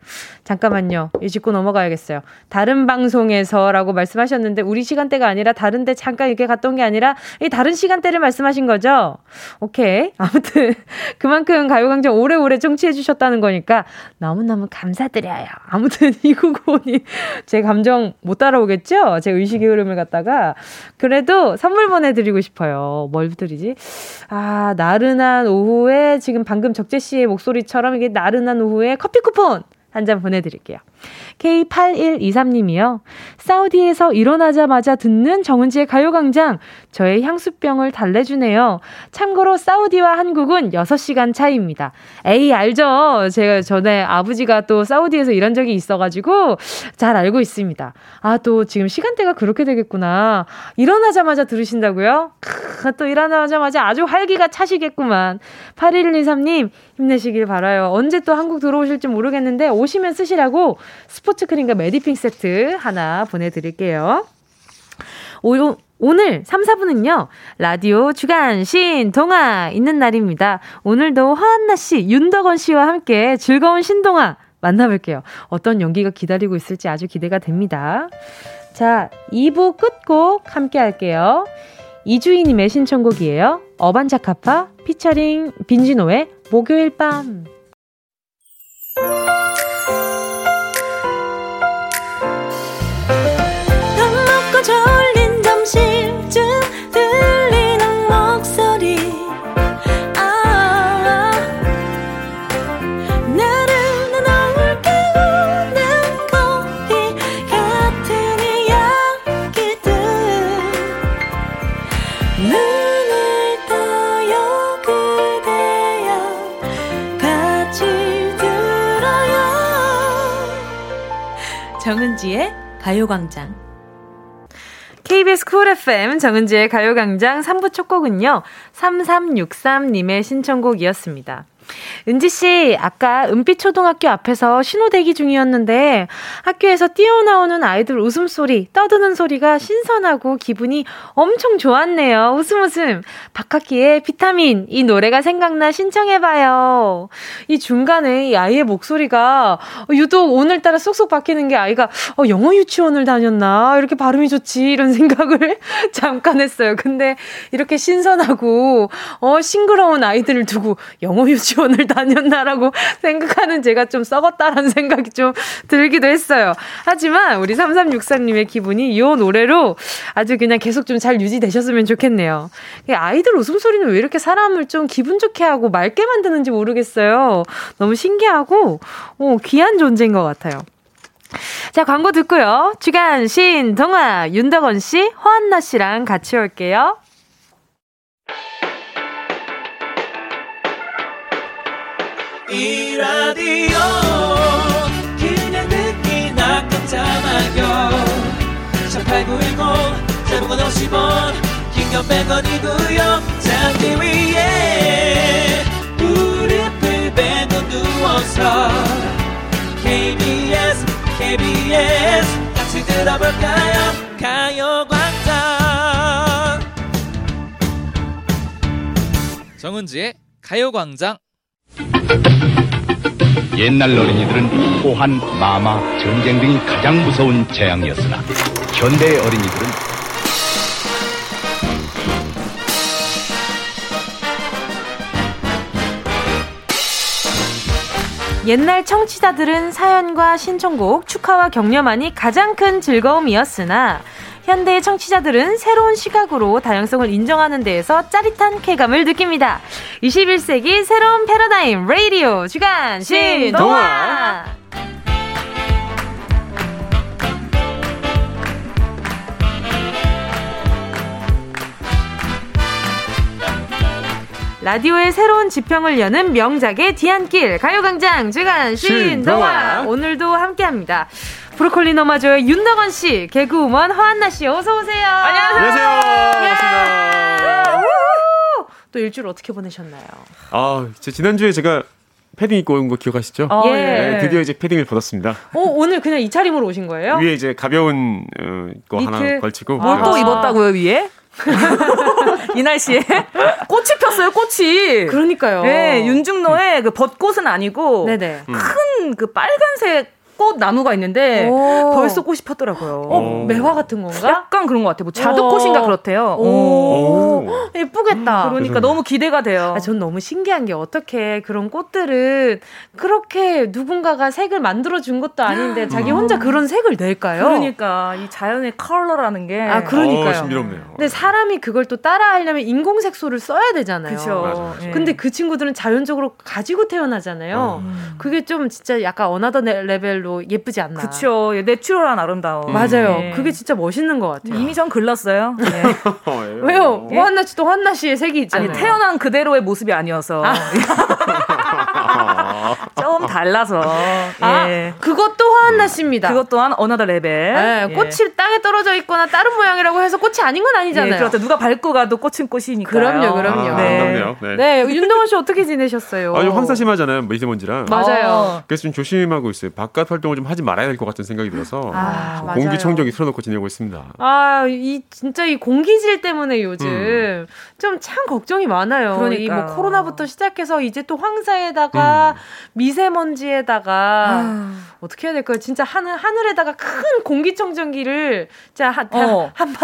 잠깐만요. 이 짚고 넘어가야겠어요. 다른 방송에서라고 말씀하셨는데 우리 시간대가 아니라 다른데 잠깐 이렇게 갔던 게 아니라 이 다른 시간대를 말씀하신 거죠? 오케이. *laughs* 아무튼 그만큼 가요광장 오래오래 청취해 주셨다는 거니까 너무너무 감사드려요. 아무튼 *laughs* 이구고님 제 감정 못 따라오겠죠? 제 의식의 흐름을 갖다가 그래도 선물 보내드리고 싶어요. 뭘 드리지? 아 나른한 오후에 지금 방금 적재 씨의 목소리처럼 이게 나른한 오후에 커피 쿠폰 한 잔 보내드릴게요. K8123님이요. 사우디에서 일어나자마자 듣는 정은지의 가요광장. 저의 향수병을 달래주네요. 참고로 사우디와 한국은 6시간 차이입니다. 에이, 알죠. 제가 전에 아버지가 또 사우디에서 일한 적이 있어가지고 잘 알고 있습니다. 아, 또 지금 시간대가 그렇게 되겠구나. 일어나자마자 들으신다고요? 크, 또 일어나자마자 아주 활기가 차시겠구만. 8123님, 힘내시길 바라요. 언제 또 한국 들어오실지 모르겠는데 오시면 쓰시라고 스포츠 크림과 메디핑 세트 하나 보내드릴게요. 오, 오늘 3, 4분은요, 라디오 주간 신동아 있는 날입니다. 오늘도 허한나 씨, 윤덕원 씨와 함께 즐거운 신동아 만나볼게요. 어떤 연기가 기다리고 있을지 아주 기대가 됩니다. 자, 2부 끝곡 함께 할게요. 이주희님의 신청곡이에요. 어반자카파 피처링 빈지노의 목요일 밤. 정은지의 가요광장. KBS 쿨 FM 정은지의 가요광장 3부 첫 곡은요, 3363님의 신청곡이었습니다. 은지 씨, 아까 은빛 초등학교 앞에서 신호 대기 중이었는데 학교에서 뛰어나오는 아이들 웃음소리, 떠드는 소리가 신선하고 기분이 엄청 좋았네요. 웃음 웃음. 박학기의 비타민, 이 노래가 생각나 신청해 봐요. 이 중간에 이 아이의 목소리가 유독 오늘따라 쏙쏙 바뀌는 게 아이가 어, 영어 유치원을 다녔나? 이렇게 발음이 좋지? 이런 생각을 *laughs* 잠깐 했어요. 근데 이렇게 신선하고, 어, 싱그러운 아이들을 두고 영어 유치원 을 다녔나라고 *laughs* 생각하는 제가 좀 썩었다라는 생각이 좀 들기도 했어요. 하지만 우리 3364님의 기분이 이 노래로 아주 그냥 계속 좀 잘 유지되셨으면 좋겠네요. 아이들 웃음소리는 왜 이렇게 사람을 좀 기분 좋게 하고 맑게 만드는지 모르겠어요. 너무 신기하고, 어, 귀한 존재인 것 같아요. 자, 광고 듣고요. 주간 신 동아 윤덕원 씨, 허한나 씨랑 같이 올게요. 이 라디오 그냥 듣기나 깜짝마요. 18910 대목원 50원 긴건 100원이고요. 잠기 위에 무릎을 베고 누워서 KBS KBS 같이 들어볼까요? 가요광장. 정은지의 가요광장 옛날 어린이들은 호환, 마마, 전쟁 등이 가장 무서운 재앙이었으나 현대의 어린이들은 옛날 청취자들은 사연과 신청곡, 축하와 격려만이 가장 큰 즐거움이었으나 현대의 청취자들은 새로운 시각으로 다양성을 인정하는 데에서 짜릿한 쾌감을 느낍니다. 21세기 새로운 패러다임 라디오 주간 신동화. 라디오의 새로운 지평을 여는 명작의 뒤안길 가요광장 주간 신동화 오늘도 함께합니다. 브로콜리 너마저의 윤덕원 씨, 개그우먼 허한나 씨, 어서 오세요. 안녕하세요. 반갑습니다. 또 일주일 어떻게 보내셨나요? 아, 제 지난주에 제가 패딩 입고 온 거 기억하시죠? 어, 예. 네, 드디어 이제 패딩을 벗었습니다. 어, 오늘 그냥 이 차림으로 오신 거예요? 위에 이제 가벼운 어, 거 니트? 하나 걸치고. 뭘또 아. 입었다고요, 위에? *laughs* 이 날씨에 꽃이 폈어요, 꽃이. 그러니까요. 네, 윤중로의 그 벚꽃은 아니고 네네. 큰그 빨간색 꽃 나무가 있는데 오. 벌써 꽃이 폈더라고요. 어, 매화 같은 건가? 약간 그런 것 같아요. 뭐 자두꽃인가 그렇대요. 오. 오. 예쁘겠다. 음, 그러니까 너무 기대가 돼요. 아, 전 너무 신기한 게 어떻게 그런 꽃들은 그렇게 누군가가 색을 만들어 준 것도 아닌데 자기 혼자 그런 색을 낼까요? 그러니까 이 자연의 컬러라는 게 아, 그러니까요. 어, 신비롭네요. 근데 사람이 그걸 또 따라 하려면 인공 색소를 써야 되잖아요. 그렇죠. 근데 그 친구들은 자연적으로 가지고 태어나잖아요. 음. 그게 좀 진짜 약간 another level로 별로 예쁘지 않나. 그쵸. natural한 아름다움. 맞아요. 네. 그게 진짜 멋있는 것 같아요. 이미 전 글렀어요. 네. *laughs* 왜요? 예? 허한나 씨도 허한나 씨의 색이 있잖아요. 아니 태어난 그대로의 모습이 아니어서 *laughs* *laughs* *laughs* 좀 달라서. 아, 예. 그것도 허한나 씨입니다. 그것 또한 another level. 네, 예. 꽃이 땅에 떨어져 있거나 다른 모양이라고 해서 꽃이 아닌 건 아니잖아요. 예, 그렇죠. 누가 밟고 가도 꽃은 꽃이니까. 그럼요, 그럼요. 아, 네. 반갑네요. 네. 네, 윤덕원 씨 어떻게 지내셨어요? 아, 좀 황사 심하잖아요. 미세먼지랑. 맞아요. 어. 그래서 좀 조심하고 있어요. 바깥 활동을 좀 하지 말아야 될 것 같은 생각이 들어서 아. 공기청정기 틀어놓고 지내고 있습니다. 아, 이 진짜 이 공기질 때문에 요즘 좀참 걱정이 많아요. 이 그러니까요. 뭐 코로나부터 시작해서 이제 또 황사에다가 미세먼지에다가 어떻게 해야 될까요? 진짜 하늘 하늘에다가 큰 공기청정기를 진짜 한, 어. 한 *laughs*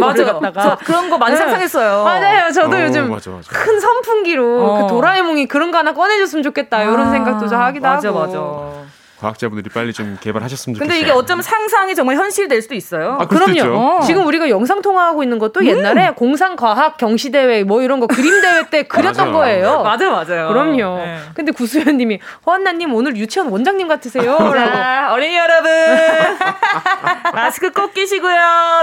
거를. 갖다가 저 그런 거 많이 네. 상상했어요. 맞아요. 저도 어, 요즘 맞아, 맞아. 큰 선풍기로 어. 그 도라에몽이 그런 거 하나 꺼내줬으면 좋겠다 이런 생각도 좀 하기도 맞아, 하고. 맞아. 과학자분들이 빨리 좀 개발하셨으면 좋겠어요. 근데 이게 어쩌면 상상이 정말 현실이 될 수도 있어요. 아, 그럴 수도 있죠. 그럼요. 어. 지금 우리가 영상 통화하고 있는 것도 옛날에 공상 과학 경시 대회 뭐 이런 거 그림 대회 때 *laughs* 그렸던 맞아. 거예요. 맞아요, 맞아요. 그럼요. 네. 근데 구수연님이 허한나 님 오늘 유치원 원장님 같으세요. 라고. 자, 어린이 여러분. *laughs* 마스크 꼭 끼시고요.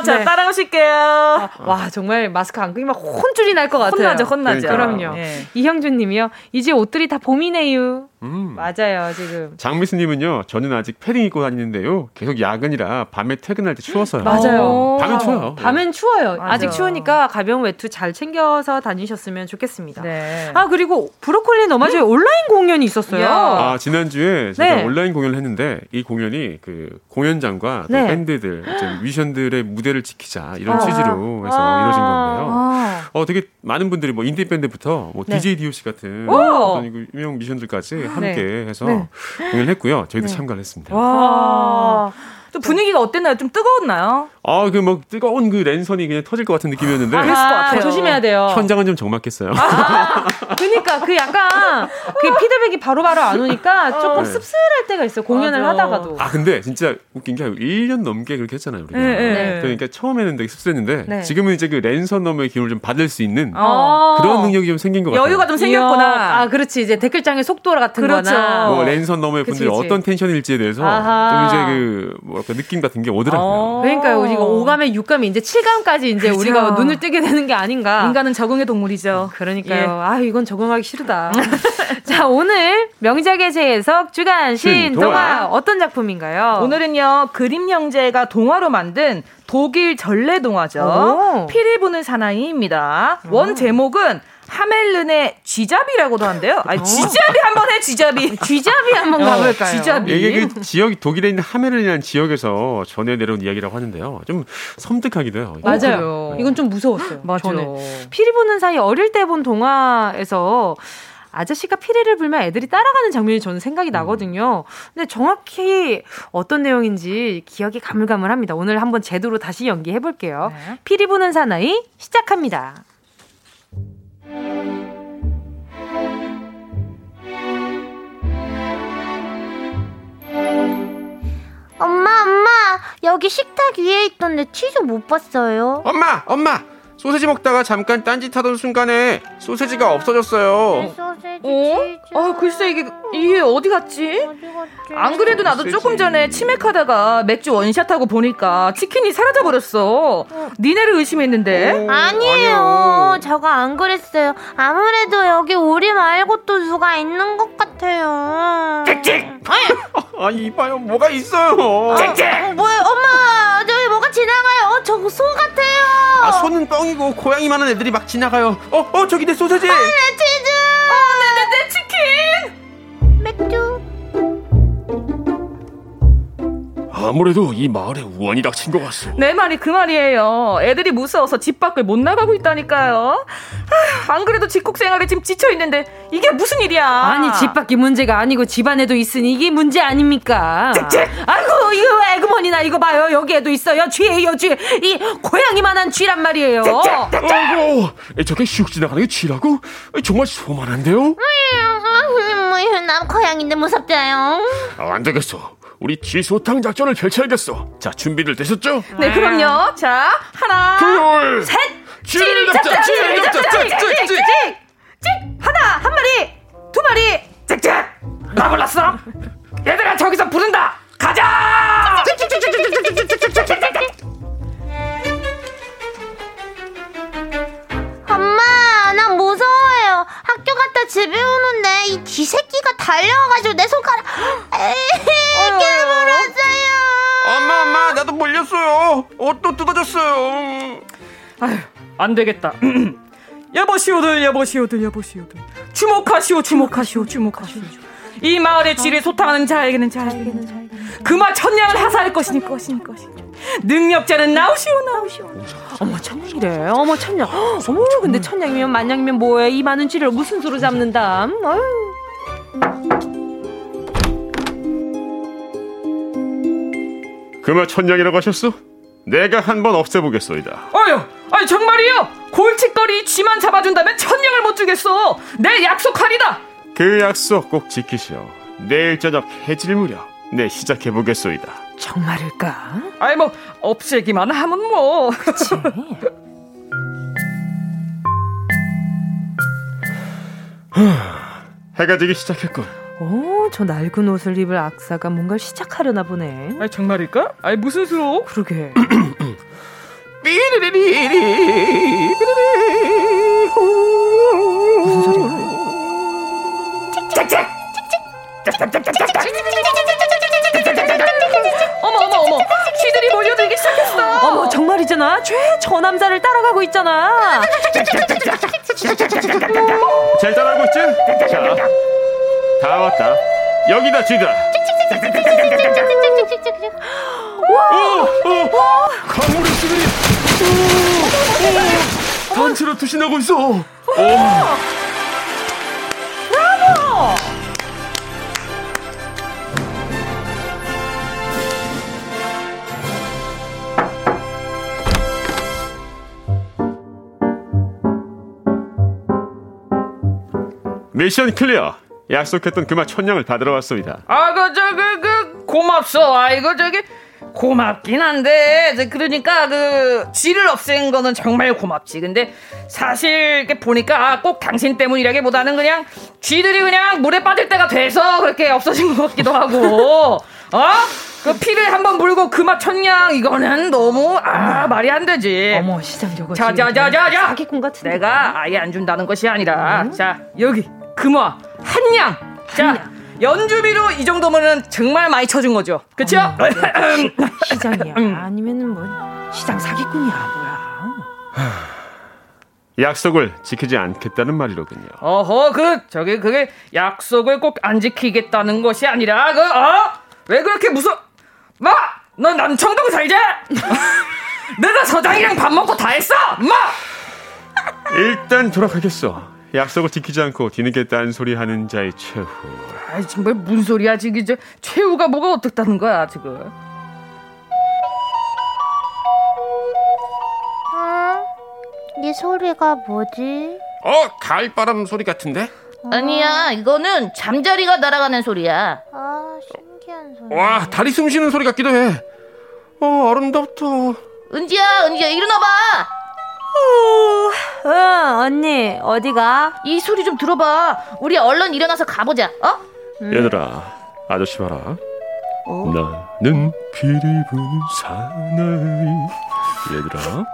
자, 네. 따라오실게요. 와 정말 마스크 안 끼면 혼쭐이 날 것 같아요. 혼나죠, 혼나죠. 그러니까요. 그럼요. 예. 이형준 님이요. 이제 옷들이 다 봄이네요. 음. 맞아요 지금. 장미수 님은요, 저는 아직 패딩 입고 다니는데요. 계속 야근이라 밤에 퇴근할 때 추워서요. 맞아요. 밤엔 추워요. 밤엔 추워요. 맞아. 아직 추우니까 가벼운 외투 잘 챙겨서 다니셨으면 좋겠습니다. 네. 아 그리고 브로콜리 너마저의 온라인 공연이 있었어요. 야. 아, 지난주에 제가 네. 온라인 공연을 했는데 이 공연이 그 공연장과 또 네. 밴드들, 이제 *gasps* 뮤지션들의 무대를 지키자 이런 아. 취지로 해서 아. 이루어진 건데요. 아. 어, 되게 많은 분들이 뭐 인디 밴드부터 뭐 네. DJ DOC 같은 오! 어떤 그 유명 뮤지션들까지 함께 해서 네. 공연을 했고요. 저희 도 참가를 했습니다. 와. 좀 분위기가 어땠나요? 좀 뜨거웠나요? 아, 그뭐 뜨거운 그 랜선이 그냥 터질 것 같은 느낌이었는데 그랬을 것 같아요. 조심해야 돼요. 현장은 좀 적막했어요. 그러니까 그 약간 그 피드백이 바로바로 안 오니까 조금 네. 씁쓸할 때가 있어요. 공연을 맞아. 하다가도. 아, 근데 진짜 웃긴 게 1년 넘게 그렇게 했잖아요, 우리가. 예, 예. 그러니까 처음에는 되게 씁쓸했는데 네. 지금은 이제 그 랜선 너머의 기운을 좀 받을 수 있는 어. 그런 능력이 좀 생긴 것 같아요. 여유가 좀 생겼구나. 아, 그렇지. 이제 댓글장의 속도 같은 그렇죠. 거나. 뭐 랜선 너머의 분들이 그치. 어떤 텐션일지에 대해서 아하. 좀 이제 그 뭐 랄까 느낌 같은 게 오더라고요. 어. 그러니까요. 이거 5감에 6감에 이제 7감까지 이제 그렇죠. 우리가 눈을 뜨게 되는 게 아닌가. 인간은 적응의 동물이죠. 그러니까요. 아, 이건 적응하기 싫다. *laughs* 자, 오늘 명작의 재해석 주간 신동화. 어떤 작품인가요? 오늘은요 그림 형제가 동화로 만든 독일 전래 동화죠. 오. 피리 부는 사나이입니다. 원 제목은 하멜른의 쥐잡이라고도 한대요. 아니 쥐잡이 한번 해 쥐잡이. *laughs* 쥐잡이 한번 가볼까요? 쥐잡이. 이게 그 지역이 독일에 있는 하멜이라는 지역에서 전해 내려온 이야기라고 하는데요. 좀 섬뜩하기도 해요. 맞아요. 이건 좀 무서웠어요. 맞아. 저는. 피리 부는 사이 어릴 때 본 동화에서 아저씨가 피리를 불면 애들이 따라가는 장면이 저는 생각이 나거든요. 근데 정확히 어떤 내용인지 기억이 가물가물합니다. 오늘 한번 제대로 다시 연기해 볼게요. 네. 피리 부는 사나이 시작합니다. 엄마, 엄마, 여기 식탁 위에 있던 내 치즈 못 봤어요. 엄마, 엄마, 소세지 먹다가 잠깐 딴짓하던 순간에 소세지가 없어졌어요. 소세지, 어? 아 글쎄 이게 이게 어디 갔지? 어디 갔지? 안 그래도 나도 조금 전에 치맥하다가 맥주 원샷하고 보니까 치킨이 사라져 버렸어. 니네를 의심했는데. 아니에요. 저거 안 그랬어요. 아무래도 여기 우리 말고 또 누가 있는 것 같아요. 아, 이봐요, 뭐가 있어요. 어, 뭐야, 엄마. 어, 저거 소 같아요. 아, 손은 뻥이고 고양이 많은 애들이 막 지나가요. 어, 어, 저기 내 소세지. 내치 아무래도 이 마을에 우환이 닥친 것 같소. 내 말이 그 말이에요. 애들이 무서워서 집 밖을 못 나가고 있다니까요. 아휴, 안 그래도 집콕 생활에 지금 지쳐 있는데 이게 무슨 일이야? 아니 집 밖이 문제가 아니고 집 안에도 있으니 이게 문제 아닙니까? 아이고 이거 에그머니나 이거 봐요 여기 에도 있어요 쥐예요 쥐 이 고양이만한 쥐란 말이에요. 아이고, 저게 슉 지나가는 게 쥐라고? 정말 소만한데요? 음, 난 고양인데 무섭대요. 아, 안 되겠어. 우리 쥐소탕 작전을 펼쳐야겠어. 자, 준비를 되셨죠? 네, 그럼요. 자, 하나, 둘, 셋, 찌르잡자, 찌르잡자, 찍찍찍찍, 하나, 한 마리, 두 마리, 찍찍. 나 몰랐어. 얘들아, 저기서 부른다. 가자. 엄마. 집에 오는데 이 쥐새끼가 달려와가지고 내 손가락 깨물었어요. 엄마 엄마 나도 물렸어요. 옷도 뜯어졌어요. 아휴 안 되겠다. *clears throat* 여보시오들 여보시오들 여보시오들 주목하시오 주목하시오 주목하시오. 이 마을의 지를 소탕하는 자에게는 자에게는 그마 천냥을 하사할 것이니 것이니 것이니 능력자는 나오시오 나오시오. 어머 천냥이래. 어머 천냥. *gasps* 어머 근데 천냥이면 만냥이면 뭐해? 이 많은 쥐를 무슨 수로 잡는다? 음, 아유. 그만 천냥이라고 하셨어? 내가 한번 없애보겠소이다. 어휴, 아니 정말이요? 골칫거리 쥐만 잡아준다면 천냥을 못 주겠어. 내 약속하리다. 그 약속 꼭 지키시오. 내일 저녁 해질 무렵 내 시작해보겠소이다. 정말일까? 아이 뭐 없애기만 하면 뭐. 그치. 해가 지기 시작했군. 오, 저 낡은 옷을 입을 악사가 뭔가를 시작하려나 보네. 아니 정말일까? 아니 무슨 수로? 그러게. 무슨 소리야? 어머 어머 어머 쥐들이 몰려들기 시작했어. 어머 정말이잖아. 최저 남자를 따라가고 있잖아. 잘 따라하고 있지? 자, 다 왔다. 여기다 어, 강물의 쥐들이 어, 단체로 투신하고 있어. 오. mission clear. 약속했던 금화 천냥을 받으러 왔습니다. 아 그 저기 그 고맙소. 아이고 저기 고맙긴 한데 이제 그러니까 그 쥐를 없앤 거는 정말 고맙지. 근데 사실 이렇게 보니까 아, 꼭 당신 때문이라기보다는 그냥 쥐들이 그냥 물에 빠질 때가 돼서 그렇게 없어진 것 같기도 하고. 어? 그 피리를 한번 불고 금화 천냥 이거는 너무 아 말이 안 되지. 어머 시장 저거. 자자자자자. 사기꾼 같은. 내가 아예 안 준다는 것이 아니라 자 여기 금화 한양. 자 연주비로 이 정도면은 정말 많이 쳐준 거죠. 그쵸? *laughs* 시장이야. 아니면은 뭐 시장 사기꾼이야 뭐야. 약속을 지키지 않겠다는 말이로군요. 어허 그 저기 그게 약속을 꼭 안 지키겠다는 것이 아니라 그 어? 왜 그렇게 무서 마! 너 남청동 살자? *laughs* 내가 서장이랑 밥 먹고 다 했어! 마! 일단 돌아가겠어. 약속을 지키지 않고 뒤늦게 소리 하는 자의 최후. 아이 정말 무슨 소리야 지금 저 최후가 뭐가 어떻다는 거야 지금 음, 이 소리가 뭐지? 어 가을바람 소리 같은데? 아니야, 이거는 잠자리가 날아가는 소리야. 아, 신기한 소리. 와 다리 숨 쉬는 소리 같기도 해. 어 아름답다. 은지야, 은지야, 일어나봐! 응 언니 어디가? 이 소리 좀 들어봐. 우리 얼른 일어나서 가보자, 어? 얘들아, 아저씨 봐라. 나는 피리 부는 사나이. 얘들아.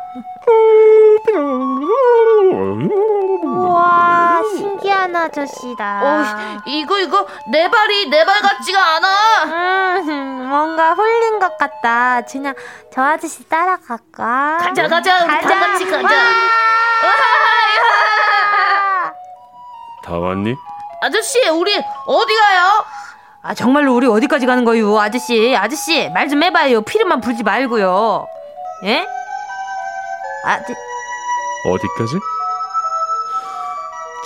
우와, 신기한 아저씨다. 어, 이거, 이거, 내 발이 내 발 같지가 않아. 음, 뭔가 홀린 것 같다. 그냥 저 아저씨 따라갈까? 가자, 가자, 우리 다 같이 가자. 다 왔니? 아저씨, 우리 어디 가요? 아 정말로 우리 어디까지 가는 거요 아저씨 아저씨 말 좀 해봐요 피르만 불지 말고요 예? 아 저, 어디까지?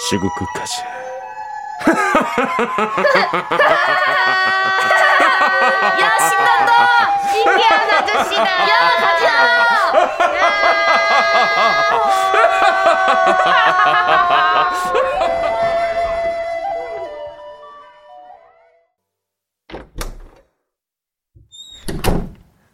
지구 끝까지. *laughs* 야, 신난다! 신기한 아저씨다. 야, 가자! *laughs*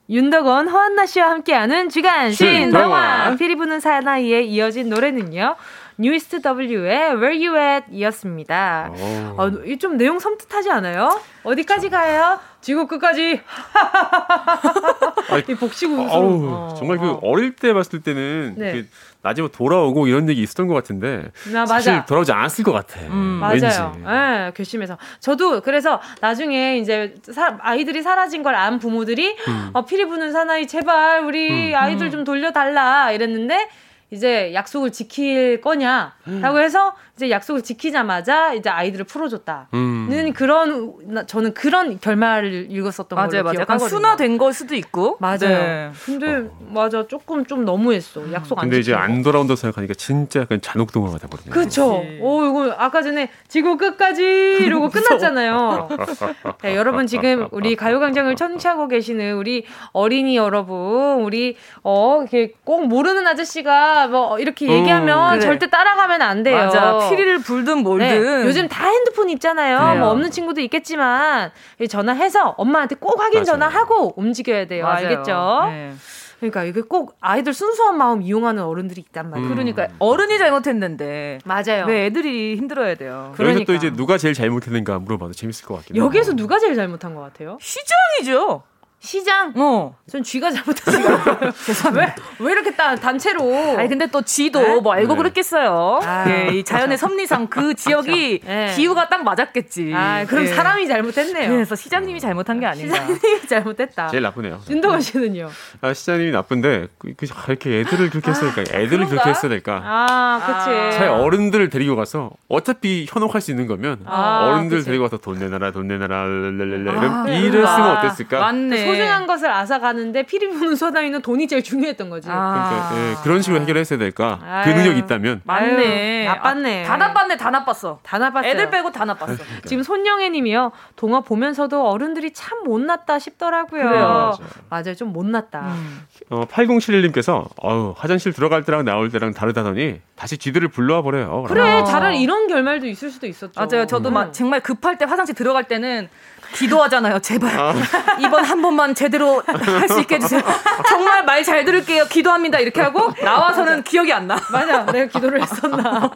윤덕원 허한나 씨와 함께하는 주간 신동화. 피리 부는 사나이에 이어진 노래는요 뉴이스트 W의 Where You At 이었습니다 오. 어, 이좀 내용 섬뜩하지 않아요? 어디까지 가요? 지구 끝까지 *laughs* 이 복식 웃음 어, 정말 그 어. 어릴 때 봤을 때는 네. 그 나중에 돌아오고 이런 얘기 있었던 것 같은데 아, 사실. 돌아오지 않았을 것 같아. 음. 맞아요. 예, 괘씸해서. 저도 그래서 나중에 이제 사- 아이들이 사라진 걸 안 부모들이 음. 어, 피리 부는 사나이 제발 우리 음. 아이들 좀 돌려달라 이랬는데 이제 약속을 지킬 거냐라고 해서 이제 약속을 지키자마자 이제 아이들을 풀어줬다. 음. 는 그런 나- 저는 그런 결말을 읽었었던 맞아요, 걸로 맞아요. 약간 기억하거든요. 순화된 걸 수도 있고. 맞아요. 네. 근데 맞아 조금 좀 너무했어. 약속 안 근데 이제 지키고. 안 돌아온다고 생각하니까 진짜 약간 잔혹동화가 돼버리네. 그쵸. 오, 이거 아까 전에 지구 끝까지 이러고 끝났잖아요. *laughs* 네, 여러분 지금 우리 가요광장을 청취하고 계시는 우리 어린이 여러분, 우리 어 이렇게 꼭 모르는 아저씨가 뭐 이렇게 얘기하면 그래. 절대 따라가면 안 돼요. 맞아. 피리를 불든 몰든. 네, 요즘 다 핸드폰 있잖아요. 그래요. 뭐 없는 친구도 있겠지만 전화해서 엄마한테 꼭 확인 맞아요. 전화하고 움직여야 돼요. 맞아요. 알겠죠? 네. 그러니까 이게 꼭 아이들 순수한 마음 이용하는 어른들이 있단 말이에요. 그러니까 어른이 잘못했는데 맞아요. 왜 애들이 힘들어야 돼요? 여기서 또 이제 누가 제일 잘못했는가 물어봐도 재밌을 것 같긴 해요. 여기에서 누가 제일 잘못한 것 같아요? 시장이죠. 시장? 어. 전 쥐가 잘못한 같아요. *laughs* 죄송합니다. 왜, 왜 이렇게 따, 단체로. 아니 근데 또 쥐도 네? 뭐 알고 네. 그랬겠어요. 아. 예, 이 자연의 섭리상 그 *laughs* 지역이 네. 기후가 딱 맞았겠지. 아, 그럼 예. 사람이 잘못했네요. 그래서 시장님이 잘못한 게 아닌가. 시장님이 *laughs* 잘못했다. 제일 나쁘네요. 윤동원 씨는요? 아, 시장님이 나쁜데 그, 그, 아, 이렇게 애들을 그렇게 했어야 될까? 애들을 그렇게 했어야 될까? 아, 그치. 차라리 어른들을 데리고 가서 어차피 현혹할 수 있는 거면 아, 어른들 그치. 데리고 가서 돈 내놔라 돈 내놔라 랄랄랄라 아, 이런 이랬으면 어땠을까? 그 소중한 것을 앗아가는데 피리 부는 소나이는 돈이 제일 중요했던 거지. 그러니까 예, 그런 식으로 해결했어야 될까? 그 아유. 능력이 있다면 맞네. 아유, 나빴네. 아, 다 나빴네, 다 나빴어. 다 나빴어요. 애들 빼고 다 나빴어. 지금 손영애 님이요. 동화 보면서도 어른들이 참 못났다 싶더라고요. 그래요. 맞아요. 맞아요. 좀 못났다. 어, 8071님께서 어우, 화장실 들어갈 때랑 나올 때랑 다르다더니 다시 쥐들을 불러와 버려요. 그래, 차라리 이런 결말도 있을 수도 있었죠. 맞아요. 저도 음. 막 정말 급할 때 화장실 들어갈 때는 기도하잖아요. 제발 아. 이번 한 번만 제대로 할 수 있게 해주세요. 정말 말 잘 들을게요. 기도합니다. 이렇게 하고 나와서는 기억이 안 나. 맞아. 내가 기도를 했었나.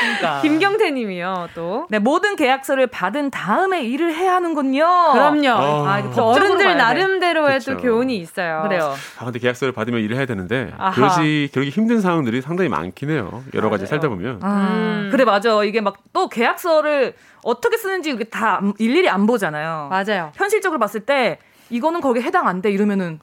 그러니까. *laughs* 김경태 님이요, 또. 네, 모든 계약서를 받은 다음에 일을 해야 하는군요. 그럼요. 아, 그 어른들 나름대로의 또. 교훈이 있어요. 그래요. 아 근데 계약서를 받으면 일을 해야 되는데 아하. 그러지 그러기 힘든 상황들이 상당히 많긴 해요. 여러 가지 살다 보면. 아, 음. 그래 맞아. 이게 막 또 계약서를 어떻게 쓰는지 이게 다 안- 일일이 안 보잖아요. 맞아요. 현실적으로 봤을 때 이거는 거기에 해당 안 돼 이러면은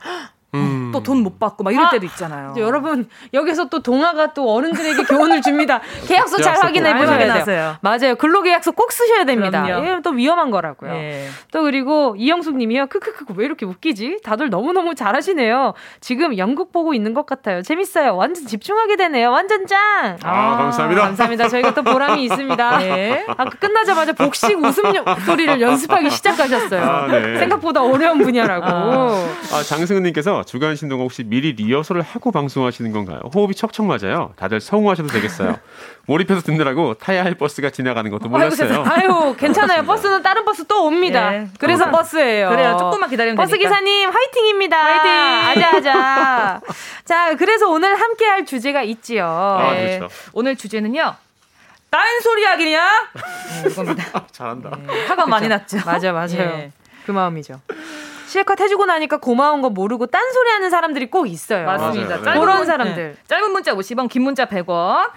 음. 또 돈 못 받고 막 이럴 아, 때도 있잖아요. 여러분 여기서 또 동화가 또 어른들에게 교훈을 줍니다. *laughs* 계약서 잘 확인해 꼭 보셔야 돼요. 맞아요. 근로계약서 꼭 쓰셔야 됩니다. 그럼요. 이게 또 위험한 거라고요. 예. 또 그리고 이영숙 님이요. 크크크 왜 이렇게 웃기지? 다들 너무 너무 잘하시네요. 지금 연극 보고 있는 것 같아요. 재밌어요. 완전 집중하게 되네요. 완전 짱. 아, 감사합니다. 감사합니다. 저희가 또 보람이 있습니다. *laughs* 네. 아까 끝나자마자 복식 웃음 요- 소리를 연습하기 시작하셨어요. 아, 네. 생각보다 어려운 분야라고. 아, 장승은님께서 주간 신동 혹시 미리 리허설을 하고 방송하시는 건가요? 호흡이 척척 맞아요. 다들 성우하셔도 되겠어요. *laughs* 몰입해서 듣느라고 타야 할 버스가 지나가는 것도 몰랐어요. 아유, 괜찮아요. *laughs* 버스는 다른 버스 또 옵니다. 예. 그래서 그러니까. 버스예요. 그래요. 조금만 기다리면 버스 되니까. 기사님 화이팅입니다. 화이팅! 아자아자. *laughs* 자, 그래서 오늘 함께 할 주제가 있지요. 아, 네. 그렇죠. 오늘 주제는요. 딴소리 하기냐? 잘한다. 화가 많이 났죠. 맞아, 맞아요. 예. 그 마음이죠. 실컷 해주고 나니까 고마운 거 모르고 딴소리 하는 사람들이 꼭 있어요. 맞습니다. 맞아요. 짧은 그런 문- 사람들. 네. 짧은 문자 50원, 긴 문자 100원.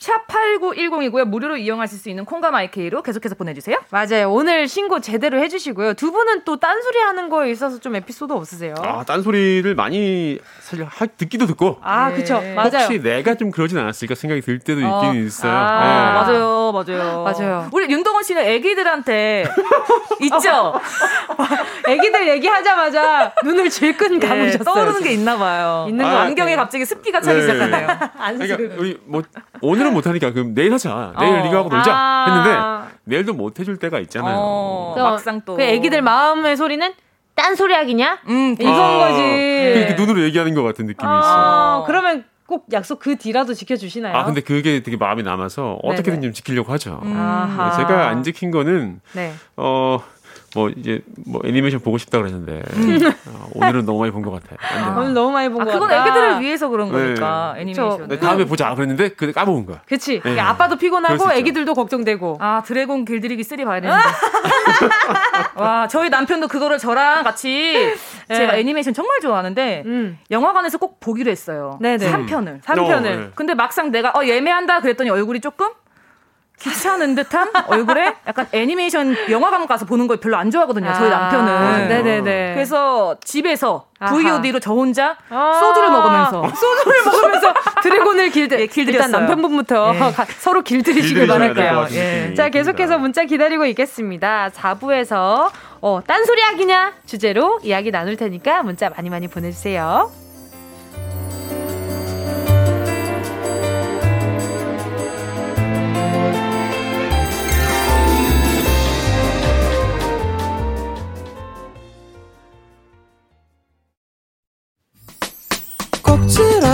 샵8910이고요. 무료로 이용하실 수 있는 콩감 IK로 계속해서 보내주세요. 맞아요. 오늘 신고 제대로 해주시고요. 두 분은 또 딴소리 하는 거에 있어서 좀 에피소드 없으세요? 아, 딴소리를 많이 사실 하, 듣기도 듣고 아, 그쵸. 맞아요. 혹시 내가 좀 그러진 않았을까 생각이 들 때도 어. 있긴 있어요. 아, 네. 맞아요, 맞아요. 맞아요. 우리 윤동원 씨는 애기들한테 *laughs* 있죠? *laughs* 애기들 얘기하자마자 눈을 질끈 예, 감으셨어요. 떠오르는 게 있나 봐요. 있는 것 아, 안경에 같아요. 갑자기 습기가 차기 네. 시작하네요. 안쓰러워. *laughs* 그러니까 우리 뭐 오늘은 못 하니까 그럼 내일 하자. 내일 어. 네가 하고 놀자 아. 했는데 내일도 못 해줄 때가 있잖아요. 어, 그 막상 또. 그 애기들 마음의 소리는 딴 소리 하기냐? 음, 이건 아, 거지. 이렇게 눈으로 얘기하는 것 같은 느낌이 있어요. 아, 그러면 꼭 약속 그 뒤라도 지켜주시나요? 아 근데 그게 되게 마음이 남아서 어떻게든 네네. 좀 지키려고 하죠. 아하. 제가 안 지킨 거는 네. 어 뭐 이제 뭐 애니메이션 보고 싶다 그랬는데 음. 어, 오늘은 너무 많이 본 것 같아요. 아, 오늘 너무 많이 본것 아, 그건 같다. 애기들을 위해서 그런 거니까 네. 애니메이션. 네, 다음에 보자 그랬는데 그 까먹은 거야. 그렇지. 네. 아빠도 피곤하고 애기들도 걱정되고. 아 드래곤 길들이기 3 봐야 되는데. *laughs* 와 저희 남편도 그거를 저랑 같이 네. 제가 애니메이션 정말 좋아하는데 음. 영화관에서 꼭 보기로 했어요. 네네. 3편을. 3편을. 어, 네. 근데 막상 내가 어 예매한다 그랬더니 얼굴이 조금 귀찮은 듯한 얼굴에 약간 애니메이션 영화관 가서 보는 걸 별로 안 좋아하거든요. 저희 아, 남편은. 네네네. 그래서 집에서 아하. VOD로 저 혼자 아~ 소주를 먹으면서 *laughs* 소주를 먹으면서 드래곤을 길들 예, 길들였어요. 일단 남편분부터 예. *laughs* 서로 길들이시길 바랄게요. 예. 자 계속해서 문자 기다리고 있겠습니다. 4부에서 어, 딴소리 하기냐 주제로 이야기 나눌 테니까 문자 많이 많이 보내주세요.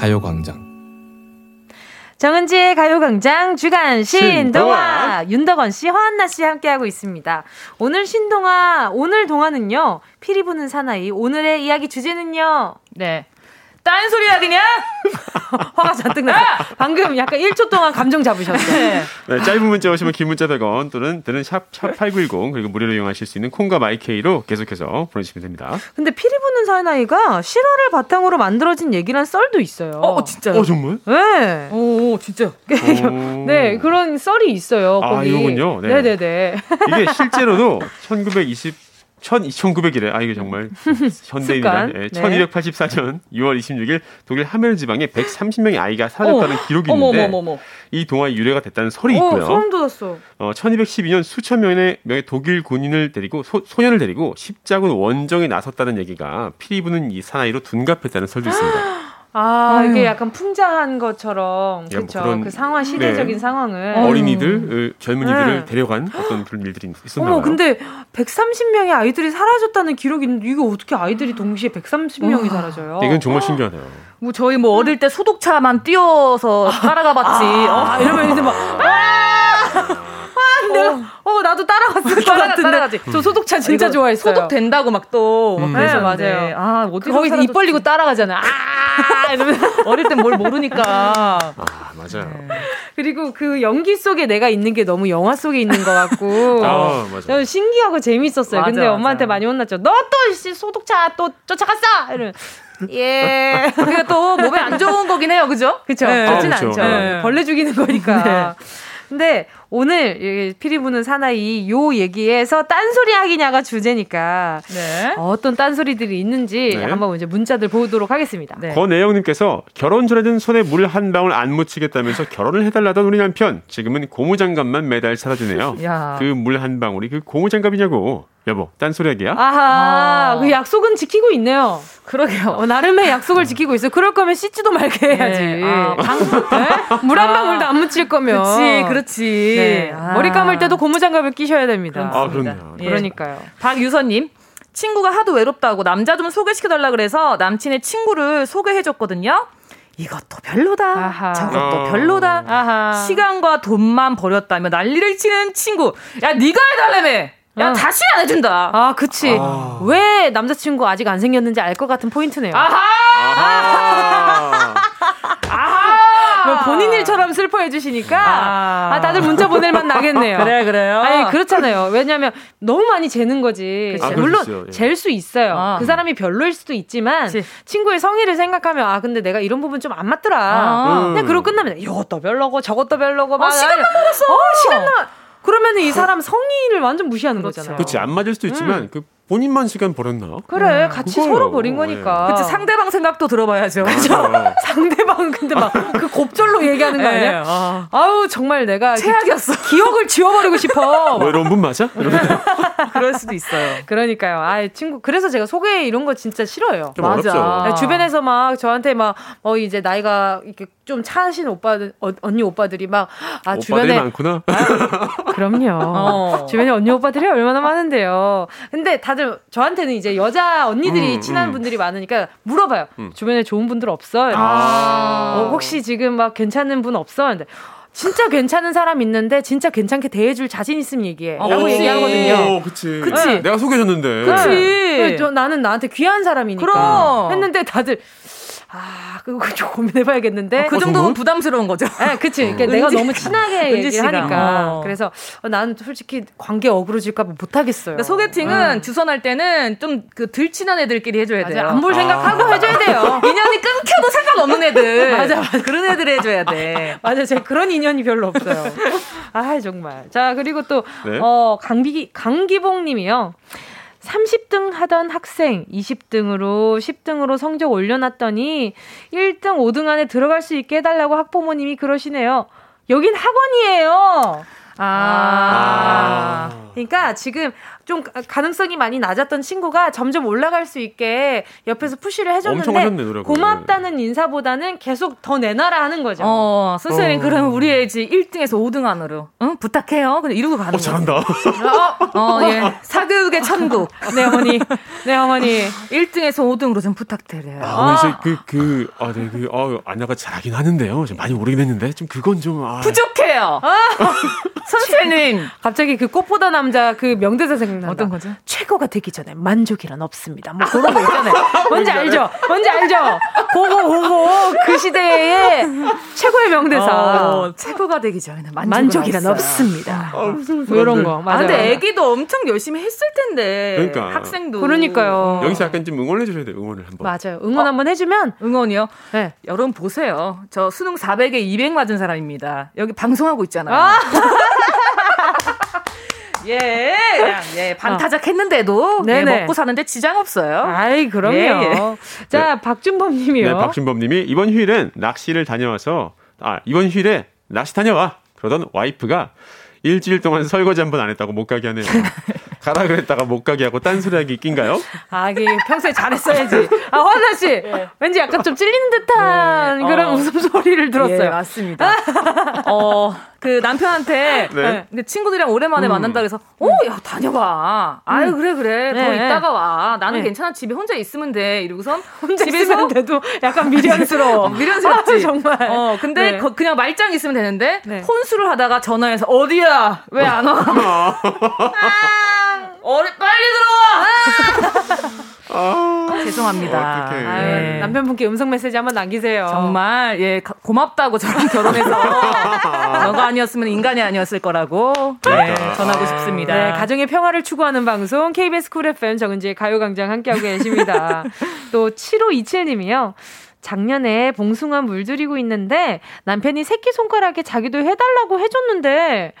가요광장. 정은지의 가요광장 주간 신동아 윤덕원 씨, 허한나 씨 함께하고 있습니다. 오늘 신동화 오늘 동화는요 피리 부는 사나이 오늘의 이야기 주제는요. 네 딴 소리 하기냐? *laughs* 화가 잔뜩 나. 방금 약간 1초 동안 감정 잡으셨어요. 네. 네, 짧은 문자 오시면 긴 문자 100원 또는 드는 샵, 샵 8910 그리고 무료로 이용하실 수 있는 콩과 My K로 계속해서 보내주시면 됩니다. 근데 피리 부는 사나이가 실화를 바탕으로 만들어진 얘기란 썰도 있어요. 어, 진짜요? 어, 정말? 네. 오, 진짜. 네, 그런 썰이 있어요. 아, 거기. 이거군요. 네. 네네네. 이게 실제로도 *laughs* 1920 12,900일에 아 이게 정말 현대인이다. 네. 1284년 6월 26일 독일 하멜 지방에 130명의 아이가 사라졌다는 어. 기록이 있는데 어머머머머. 이 동화의 유래가 됐다는 설이 있고요. 어, 소름 돋았어. 어, 1212년 수천 명의, 명의 독일 군인을 데리고 소, 소년을 데리고 십자군 원정에 나섰다는 얘기가 피리 부는 이 사나이로 둔갑했다는 설도 있습니다. *gasps* 아, 아유. 이게 약간 풍자한 것처럼 그렇죠. 뭐그 상황 시대적인 네. 상황을 어린이들, 젊은이들을 네. 데려간 어떤 그런 일들이 있었나요? 어머, 근데 130명의 아이들이 사라졌다는 기록이 있는데 이거 어떻게 아이들이 동시에 130명이 사라져요? 이건 정말 신기하네요. 뭐 저희 뭐 어릴 때 소독차만 띄워서 따라가 봤지. 아, 어, 이러면 이제 막 *laughs* 아! 내가 어, 어 나도 따라갔을 것 같은데. 따라가지. 저 소독차 진짜 아, 좋아했어요. 소독 된다고 막 또. 음. 네, 맞아요. 아, 어디 거기서 입 벌리고 따라가잖아. 아, *laughs* 이러면 어릴 땐 뭘 모르니까. 아, 맞아요. 네. 그리고 그 연기 속에 내가 있는 게 너무 영화 속에 있는 것 같고. *laughs* 아, 맞아. 신기하고 재밌었어요. 맞아, 근데 맞아. 엄마한테 많이 혼났죠. 너 또 소독차 또 쫓아갔어! 이러면. 예. *laughs* 그게 또 몸에 안 좋은 거긴 해요, 그죠? 그쵸. 네. 좋진 아, 않죠. 네. 벌레 죽이는 거니까. 네. 근데 오늘 피리 부는 사나이 요 얘기에서 딴소리 하기냐가 주제니까 네. 어떤 딴소리들이 있는지 네. 한번 이제 문자들 보도록 하겠습니다. 네. 권혜영님께서 결혼 전에는 손에 물 한 방울 안 묻히겠다면서 결혼을 해달라던 우리 남편 지금은 고무장갑만 매달 사다 주네요. 그 물 한 방울이 그 고무장갑이냐고. 여보, 딴소리 하기야? 아하, 아. 그 약속은 지키고 있네요. 그러게요. 어, 나름의 약속을 지키고 있어요. 그럴 거면 씻지도 말게 네. 해야지. 네. 아, 방, 네? 물한 아. 방울도 안 묻힐 거면. 그렇지, 그렇지. 네. 아. 머리 감을 때도 고무장갑을 끼셔야 됩니다. 아, 그럼요. 예. 그러니까요. 박유선님. 친구가 하도 외롭다고 남자 좀 소개시켜달라 그래서 남친의 친구를 소개해줬거든요. 이것도 별로다. 아하. 저것도 어. 별로다. 아하. 시간과 돈만 버렸다며 난리를 치는 친구. 야, 네가 해달라며. 야, 어. 다시 안 해준다. 아, 그치. 아. 왜 남자친구 아직 안 생겼는지 알 것 같은 포인트네요. 아하! 아하! 아하! 본인 일처럼 슬퍼해 주시니까 아. 아, 다들 문자 보낼 만 나겠네요. *laughs* 그래, 그래요. 아니, 그렇잖아요. 왜냐면 너무 많이 재는 거지. 아, 물론 예. 잴수 있어요. 아. 그 사람이 별로일 수도 있지만 그치. 친구의 성의를 생각하면 아, 근데 내가 이런 부분 좀 안 맞더라. 아. 그냥 그러고 끝나면 이것도 별로고 저것도 별로고 막 아, 시간만 남았어. 어, 시간만 그러면 이 사람 성의를 완전 무시하는 그렇죠. 거잖아요. 그렇지 안 맞을 수도 있지만 음. 그 본인만 시간 버렸나? 그래 음. 같이 그거요. 서로 버린 거니까. 그치 상대방 생각도 들어봐야죠. 그죠? *laughs* 상대방 근데 막 그 곱절로 얘기하는 거 아니야? 네. 아. 아우 정말 내가 최악이었어. 기억을 지워버리고 싶어. *laughs* 뭐 이런 분 맞아? *laughs* 그럴 수도 있어요. 그러니까요. 아, 친구 그래서 제가 소개 이런 거 진짜 싫어요. 맞아. 네, 주변에서 막 저한테 막 어 이제 나이가 이렇게 좀 차신 오빠들 어, 언니 오빠들이 막 아 주변에 많구나. 아, 그럼요. 어. 주변에 언니 오빠들이 얼마나 많은데요. 근데 다들 저한테는 이제 여자 언니들이 음, 친한 음. 분들이 많으니까 물어봐요. 음. 주변에 좋은 분들 없어? 아. 어, 혹시 지금 막 괜찮은 분 없어? 근데 진짜 괜찮은 사람 있는데 진짜 괜찮게 대해줄 자신 있으면 얘기해. 아, 라고 얘기하거든요. 오, 그치. 그치. 네. 내가 소개해줬는데. 그치. 네. 저, 나는 나한테 귀한 사람이니까. 그럼. 했는데 다들 아, 그거 좀 고민해봐야겠는데. 어, 그 정도면 부담스러운 거죠. 네, 그치. 그러니까 내가 너무 친하게 *laughs* 얘기를 하니까. 어. 그래서 어, 나는 솔직히 관계 어그러질까봐 못하겠어요. 그러니까 소개팅은 음. 주선할 때는 좀그들 친한 애들끼리 해줘야 돼요. 안 볼 생각하고 아. 해줘야 돼요. *laughs* 인연이 끊겨도 상관없는 애들. 맞아, 맞아. 그런 애들 해줘야 돼. *laughs* 맞아, 제가 그런 인연이 별로 없어요. 아, 정말. 자, 그리고 또, 네? 어, 강비, 강기봉 님이요. 30등 하던 학생 20등으로 10등으로 성적 올려놨더니 1등, 5등 안에 들어갈 수 있게 해달라고 학부모님이 그러시네요. 여긴 학원이에요. 아. 아. 그러니까 지금 좀 가능성이 많이 낮았던 친구가 점점 올라갈 수 있게 옆에서 푸시를 해줬는데 하셨네, 고맙다는 인사보다는 계속 더 내놔라 하는 거죠. 어, 선생님 어. 그러면 우리 애 이제 1등에서 5등 안으로 응? 부탁해요. 근데 이러고 가는 어, 잘한다. 어, 어, 예. 사교육의 천국. 네, 어머니. 네, 어머니. 1등에서 5등으로 좀 부탁드려요. 아, 어머니, 저 그, 그, 아, 네, 그, 아, 안나가 잘하긴 하는데요. 좀 많이 오르긴 했는데, 좀 그건 좀, 아. 부족해요. 아. *laughs* 선생님. 갑자기 그 꽃보다 남자 그 명대사 생각난다. 어떤 거죠? 최고가 되기 전에 만족이란 없습니다. 뭐 그런 거 있잖아요. *laughs* 뭔지 알죠? 뭔지 알죠? 고고 고고 그 시대의 최고의 명대사. 어, 최고가 되기 전에 만족 이란 없습니다. 어, 뭐 이런 거. 맞아. 아, 근데 애기도 엄청 열심히 했을 텐데. 그러니까. 학생도. 그러니까요. 여기서 약간 좀 응원해 주셔야 돼요. 응원을 한번. 맞아요. 응원 어? 한번 해주면 응원이요. 네. 여러분 보세요. 저 수능 400에 200 맞은 사람입니다. 여기 방송하고 있잖아요. 아! *laughs* 예, 그냥 예, 반타작 했는데도 예, 먹고 사는데 지장 없어요. 아이, 그럼요. 예, 예. 자, 네. 박준범 님이요. 네, 박준범 님이 이번 휴일엔 낚시를 다녀와서 아, 이번 휴일에 낚시 다녀와. 그러던 와이프가 일주일 동안 설거지 한 번 안 했다고 못 가게 하네요. *laughs* 가라 그랬다가 못 가게 하고 딴소리하기 낀가요? 아, 이게 평소에 잘했어야지. 아, 화나 씨, 네. 왠지 약간 좀 찔리는 듯한 네. 그런 어. 웃음소리를 들었어요. 예, 맞습니다. *laughs* 어, 그 남편한테 *laughs* 네. 네. 친구들이랑 오랜만에 음. 만난다 그래서 어, 야 다녀봐. 아유 음. 그래 그래 더 네. 있다가 와. 나는 네. 괜찮아 집에 혼자 있으면 돼. 이러고선 혼자 집에서 돼도 약간 미련스러워. *laughs* 어, 미련스럽지. 아, 정말. 어 근데 거, 그냥 말짱 있으면 되는데 혼수를 하다가 전화해서 어디야 왜 안 와? *laughs* 어리 빨리 들어와. 아, 죄송합니다. 아유, 남편분께 음성 메시지 한번 남기세요. 정말 예 고맙다고 저랑 결혼해서 *laughs* 너가 아니었으면 인간이 아니었을 거라고 네, 전하고 싶습니다. 네, 가정의 평화를 추구하는 방송 KBS 쿨 FM 정은지의 가요광장 함께하고 계십니다. *laughs* 또 7527님이요. 작년에 봉숭아 물들이고 있는데 남편이 새끼 손가락에 자기도 해달라고 해줬는데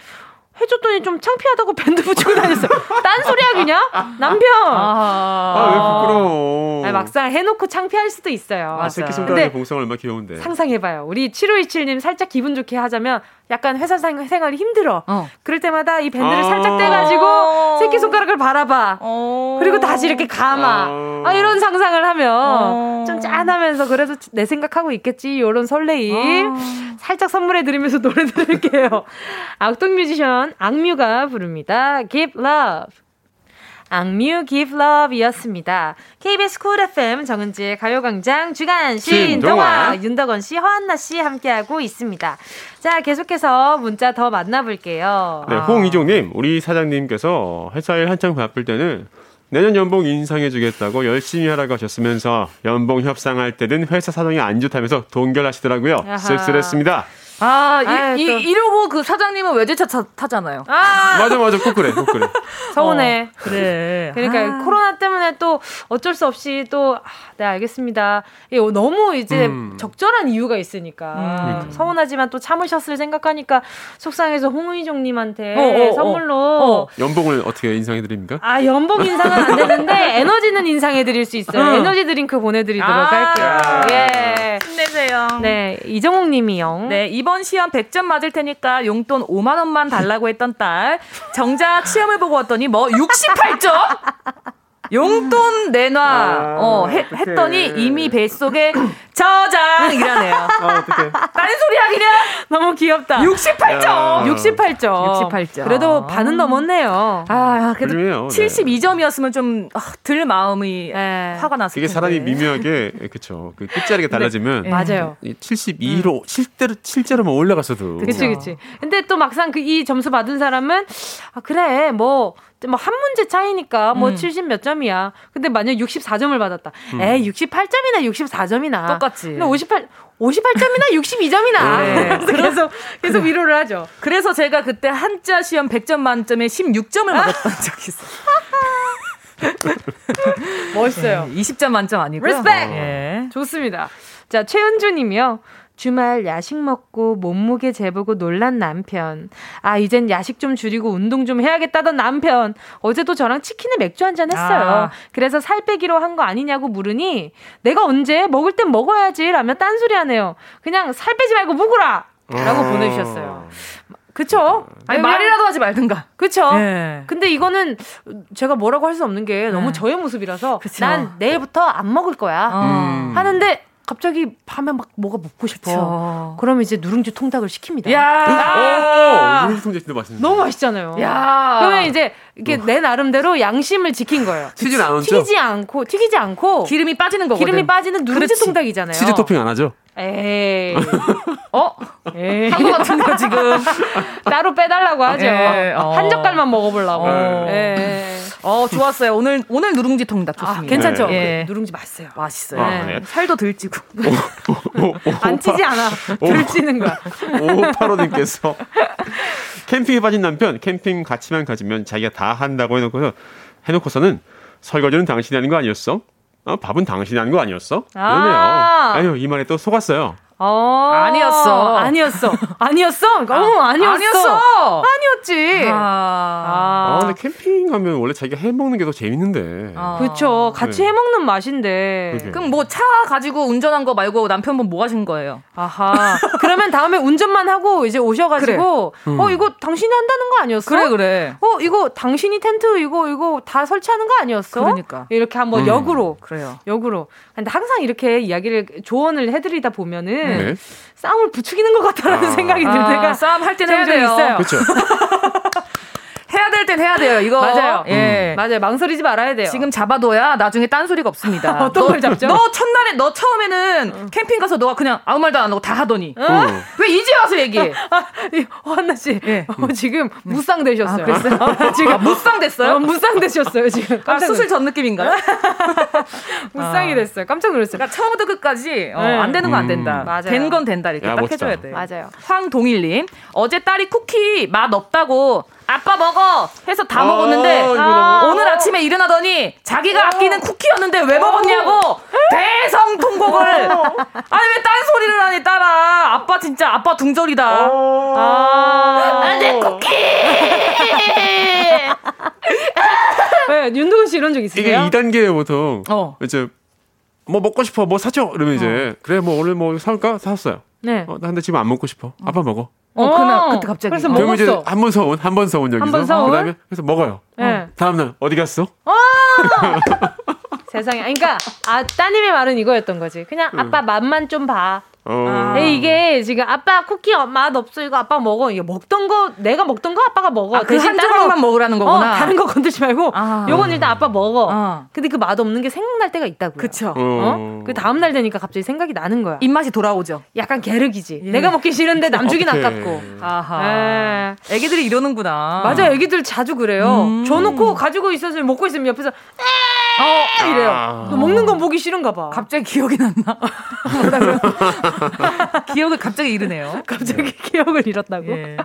해줬더니 좀 창피하다고 *laughs* 밴드 붙이고 다녔어요. 딴 소리 하기냐? 남편! 아, 아, 왜 부끄러워. 아니, 막상 해놓고 창피할 수도 있어요. 아, 새끼 손가락에 봉숭아 얼마나 귀여운데. 상상해봐요. 우리 7527님 살짝 기분 좋게 하자면 약간 회사 생활이 힘들어. 어. 그럴 때마다 이 밴드를 아~ 살짝 떼가지고 새끼손가락을 바라봐. 어~ 그리고 다시 이렇게 감아. 어~ 아, 이런 상상을 하면 어. 좀 짠하면서 그래도 내 생각하고 있겠지. 이런 설레임. 어. 살짝 선물해 드리면서 *laughs* 노래 들을게요. 악동 뮤지션 악뮤가 부릅니다. Give Love. 악뮤 Give Love이었습니다. KBS Cool FM 정은지의 가요광장 주간 신동화 윤덕원 씨, 허한나 씨 함께하고 있습니다. 자, 계속해서 문자 더 만나볼게요. 네, 홍이종님, 우리 사장님께서 회사 일 한창 바쁠 때는 내년 연봉 인상해주겠다고 열심히 하라고 하셨으면서 연봉 협상할 때는 회사 사정이 안 좋다면서 동결하시더라고요. 씁쓸했습니다. 아, 아유, 이, 이, 이러고 그 사장님은 외제차 타, 타잖아요. 아~ *laughs* 맞아, 맞아. 꼭 그래, 꼭 그래. 서운해. 어, 그래. 그러니까 아~ 코로나 때문에 또 어쩔 수 없이 또, 아, 네, 알겠습니다. 너무 이제 음. 적절한 이유가 있으니까. 음. 서운하지만 또 참으셨을 생각하니까 속상해서 홍의종님한테 어, 어, 어, 선물로. 어. 연봉을 어떻게 인상해드립니까? 아, 연봉 인상은 안 되는데 *laughs* 에너지는 인상해드릴 수 있어요. 어. 에너지 드링크 보내드리도록 아~ 할게요. 예. 힘내세요. 네, 이정옥 님이요. 네, 이번 이번 시험 100점 맞을 테니까 용돈 5만 원만 달라고 했던 딸. 정작 시험을 보고 왔더니 뭐 68점? 용돈 내놔. 아, 어, 해, 했더니 이미 뱃속에 *clears throat* 저장이라네요. 아, 어떡해. 딴 소리 하기냐? 너무 귀엽다. 68점. 야. 68점. 68점. 그래도 반은 넘었네요. 아, 그래도 훌륭해요, 72점이었으면 좀들 아, 마음이 네. 화가 났을 이게 사람이 미묘하게 그쵸. 그 끝자리가 달라지면 네. 맞아요. 72로 음. 실제로 실제로만 올라갔어도. 그치 그치. 근데 또 막상 그 이 점수 받은 사람은 아 그래 뭐 뭐한 문제 차이니까 뭐 음. 70 몇 점이야. 근데 만약 64점을 받았다. 음. 에이 68점이나 64점이나 똑같지. 근데 58 58점이나 62점이나. 네. *laughs* 그래서 계속 위로를 하죠. 그래서 제가 그때 한자 시험 100점 만점에 16점을 받았던 적이 있어요. *laughs* 멋있어요. 네, 20점 만점 아니고요. respect. 예. 좋습니다. 자, 최은주 님이요. 주말 야식 먹고 몸무게 재보고 놀란 남편. 아, 이젠 야식 좀 줄이고 운동 좀 해야겠다던 남편. 어제도 저랑 치킨에 맥주 한 잔 했어요. 아. 그래서 살 빼기로 한 거 아니냐고 물으니 내가 언제 먹을 땐 먹어야지 라며 딴소리 하네요. 그냥 살 빼지 말고 묵으라! 라고 아. 보내주셨어요. 그쵸? 아니, 말이라도 하지 말든가. 그쵸? 네. 근데 이거는 제가 뭐라고 할 수 없는 게 너무 네. 저의 모습이라서 그쵸. 난 내일부터 안 먹을 거야. 음. 하는데 갑자기 밤에 막 뭐가 먹고 싶어. 그쵸. 그러면 이제 누룽지 통닭을 시킵니다. 야! 오, 누룽지 통닭 진짜 맛있는 너무 맛있잖아요. 야! 그러면 이제 이게 내 나름대로 양심을 지킨 거예요. 치즈 안 튀기지 않고 튀기지 않고 기름이 빠지는 거거든. 기름이 빠지는 누룽지 그렇지. 통닭이잖아요. 치즈 토핑 안 하죠? 에이. *laughs* 어? 에이. 한것 같은데 지금 *laughs* 따로 빼달라고 하죠. 에이, 어. 한 젓갈만 먹어보려고. 어. 에이. 어, 좋았어요. 오늘, 오늘 누룽지 통닭 아, 좋습니다. 아, 괜찮죠? 네. 누룽지 맛있어요. 맛있어요. 아, 네. 살도 들찌고. 안 찌지 않아. 들찌는 거야. 오파로님께서 캠핑에 빠진 남편, 캠핑 가치만 가지면 자기가 다 한다고 해놓고서, 해놓고서는 설거지는 당신이 하는 거 아니었어? 어, 밥은 당신이 하는 거 아니었어? 아~ 그러네요. 아유, 이 말에 또 속았어요. 어, 아니었어. 아니었어. 아니었어? 그러니까, 어, 아니었어. 아니었어. 아니었지. 아. 아. 아, 근데 캠핑 가면 원래 자기가 해 먹는 게 더 재밌는데. 아. 그렇죠. 같이 네. 해 먹는 맛인데. 그게. 그럼 뭐 차 가지고 운전한 거 말고 남편분 뭐 하신 거예요? 아하. 그러면 다음에 운전만 하고 이제 오셔 가지고, 그래. 음. 어, 이거 당신이 한다는 거 아니었어? 그래, 그래. 어, 이거 당신이 텐트 이거, 이거 다 설치하는 거 아니었어? 그러니까. 이렇게 한번 음. 역으로. 그래요. 역으로. 근데 항상 이렇게 이야기를, 조언을 해드리다 보면은, 네. 싸움을 부추기는 것 같다라는 아. 생각이 들 때가 아, 싸움 할 때는 돼요. 있어요. 그렇죠. *laughs* 해야 될 땐 해야 돼요. 이거 맞아요. 예, 음. 맞아요. 망설이지 말아야 돼요. 지금 잡아둬야 나중에 딴 소리가 없습니다. *laughs* 어떤 걸 잡죠? 너 첫날에 너 처음에는 응. 캠핑 가서 너가 그냥 아무 말도 안 하고 다 하더니 응? 왜 이제 와서 얘기해? *laughs* 아, 한나 씨, 예. 어, 지금 무쌍 되셨어요. 아, *laughs* 지금 아, 무쌍 됐어요? 어, 무쌍 되셨어요 지금. 아, 수술 전 느낌인가요? 무쌍이 됐어요. 깜짝 놀랐어요. 그러니까 처음부터 끝까지 어, 네. 안 되는 건 안 된다. 음. 된건 된다 이렇게 야, 딱 멋지다. 해줘야 돼. 맞아요. 황동일님 어제 딸이 쿠키 맛 없다고 아빠 먹어! 해서 다 아, 먹었는데 아, 오늘 아침에 일어나더니 자기가 아끼는 쿠키였는데 왜 먹었냐고 대성 통곡을. 아니 왜 딴 소리를 하니 딸아 아빠 진짜 아빠 둥절이다. 아내 쿠키! 왜 윤동훈 씨 이런 적 있으세요? 이게 2단계에 보통 어. 이제 뭐 먹고 싶어 뭐 사줘! 이러면 이제 어. 그래 뭐 오늘 뭐 사올까? 사왔어요. 네. 어, 근데 지금 안 먹고 싶어. 아빠 먹어 어, 그날 그때 갑자기. 그래서 먹었어. 이제 한번 서온, 한번 서온 여기서. 한번 서온. 그다음에 그래서 먹어요. 네. 다음 날 어디 갔어? *laughs* 어! 세상에. 그러니까 아 따님의 말은 이거였던 거지. 그냥 아빠 맛만 좀 봐. 어. 이게 지금 아빠 쿠키 맛 없어 이거 아빠 먹어 이거 먹던 거 내가 먹던 거 아빠가 먹어 아, 대신 그 조각만 먹으라는 거구나 어, 다른 거 건들지 말고 아. 요건 일단 아빠 먹어 어. 근데 그 맛 없는 게 생각날 때가 있다고요 그쵸 어? 그 다음 날 되니까 갑자기 생각이 나는 거야 입맛이 돌아오죠 약간 게르기지 예. 내가 먹기 싫은데 남 주긴 아깝고 아하 에. 예. 애기들이 이러는구나 맞아요 애기들 자주 그래요 음. 줘놓고 가지고 있어서 먹고 있으면 옆에서 어, 이래요. 아. 먹는 건 보기 싫은가 봐. 갑자기 기억이 났나? *laughs* *laughs* 기억을 갑자기 잃으네요. 갑자기 네. 기억을 잃었다고. 예.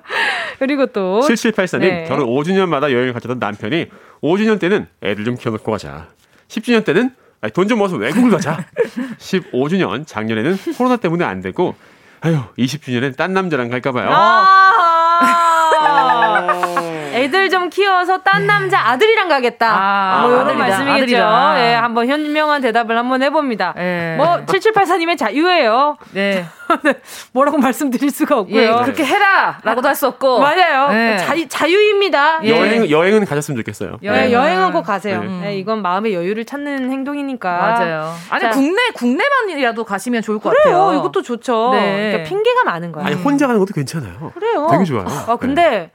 그리고 또 7784님 네. 결혼 5주년마다 여행을 가자던 남편이 5주년 때는 애들 좀 키워놓고 가자. 10주년 때는 돈 좀 모아서 외국을 가자. *laughs* 15주년 작년에는 코로나 때문에 안 되고 아유 20주년엔 딴 남자랑 갈까 봐요. 아~ 애들 좀 키워서 딴 남자 아들이랑 가겠다. 아, 뭐 이런 말씀이겠죠. 예, 네, 한번 현명한 대답을 한번 해봅니다. 네. 뭐 7784님의 자유예요. 네. 네. *laughs* 뭐라고 말씀드릴 수가 없고요. 예, 그렇게 해라라고도 할 수 없고. 맞아요. 네. 자유, 자유입니다. 예. 여행 여행은 가셨으면 좋겠어요. 여행 네. 여행은 꼭 가세요. 네. 네. 이건 마음의 여유를 찾는 행동이니까. 맞아요. 아니 자, 국내 국내만이라도 가시면 좋을 것 그래요. 같아요. 이것도 좋죠. 네. 그러니까 핑계가 많은 거야. 아니 혼자 가는 것도 괜찮아요. 그래요. 되게 좋아요. 아 근데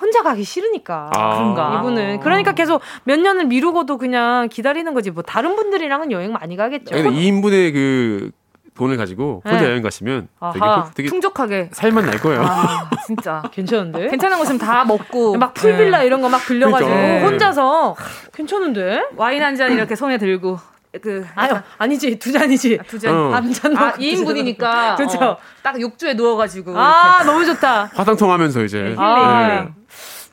혼자 가기 싫으니까. 아. 그런가. 이분은. 그러니까 계속 몇 년을 미루고도 그냥 기다리는 거지. 뭐 다른 분들이랑은 여행 많이 가겠죠. 2인분의 그 돈을 가지고 혼자 네. 여행 가시면 되게, 되게, 풍족하게 살만 날 거예요. 아, 진짜 *laughs* 괜찮은데? 괜찮은 곳은 다 먹고 *laughs* 막 풀빌라 네. 이런 거 막 빌려가지고 그러니까. 혼자서 괜찮은데? 와인 한 잔 이렇게 손에 들고 그 아유 아니지 두 잔이지 아, 두 잔. 어. 한잔 아, 2인분이니까 그렇죠. 어, 딱 욕조에 누워가지고 아 이렇게. 너무 좋다. 화장통 하면서 이제 네, 아, 네.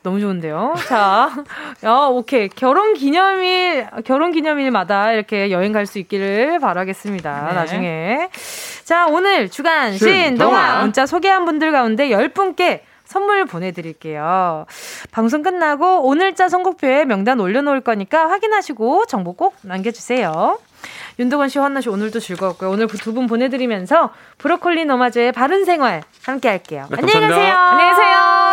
너무 좋은데요. 자, 야, 오케이. 결혼 기념일, 결혼 기념일마다 이렇게 여행 갈 수 있기를 바라겠습니다. 네. 나중에. 자, 오늘 주간 신동화 문자 소개한 분들 가운데 10분께 선물 보내드릴게요. 방송 끝나고 오늘자 선곡표에 명단 올려놓을 거니까 확인하시고 정보 꼭 남겨주세요. 윤도건 씨, 환나 씨 오늘도 즐거웠고요. 오늘 그 두 분 보내드리면서 브로콜리 너마저의 바른 생활 함께 할게요. 네, 안녕히 가세요. 안녕히 계세요.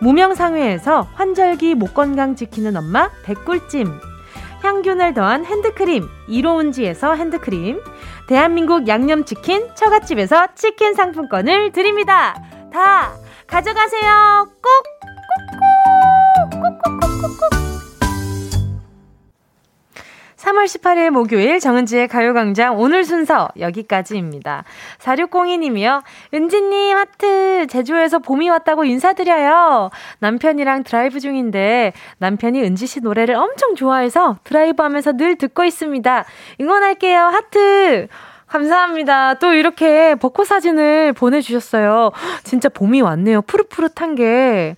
무명상회에서 환절기 목 건강 지키는 엄마 백꿀찜 향균을 더한 핸드크림 이로운지에서 핸드크림 대한민국 양념치킨 처갓집에서 치킨 상품권을 드립니다. 다 가져가세요. 꼭! 꼭! 꼭! 3월 18일 목요일 정은지의 가요광장 오늘 순서 여기까지입니다. 4602님이요. 은지님 하트 제주에서 봄이 왔다고 인사드려요. 남편이랑 드라이브 중인데 남편이 은지씨 노래를 엄청 좋아해서 드라이브 하면서 늘 듣고 있습니다. 응원할게요. 하트. 감사합니다. 또 이렇게 벚꽃 사진을 보내주셨어요. 진짜 봄이 왔네요. 푸릇푸릇한 게.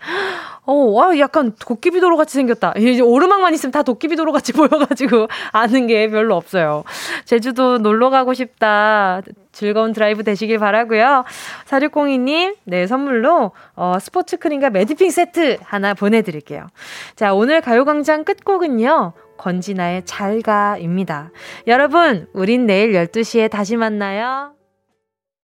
어, 와, 약간 도깨비도로 같이 생겼다. 이제 오르막만 있으면 다 도깨비도로 같이 *laughs* 보여가지고 아는 게 별로 없어요. 제주도 놀러 가고 싶다. 즐거운 드라이브 되시길 바라고요 4602님, 네, 선물로, 어, 스포츠 크림과 메디핑 세트 하나 보내드릴게요. 자, 오늘 가요광장 끝곡은요. 권진아의 잘가입니다. 여러분, 우린 내일 12시에 다시 만나요.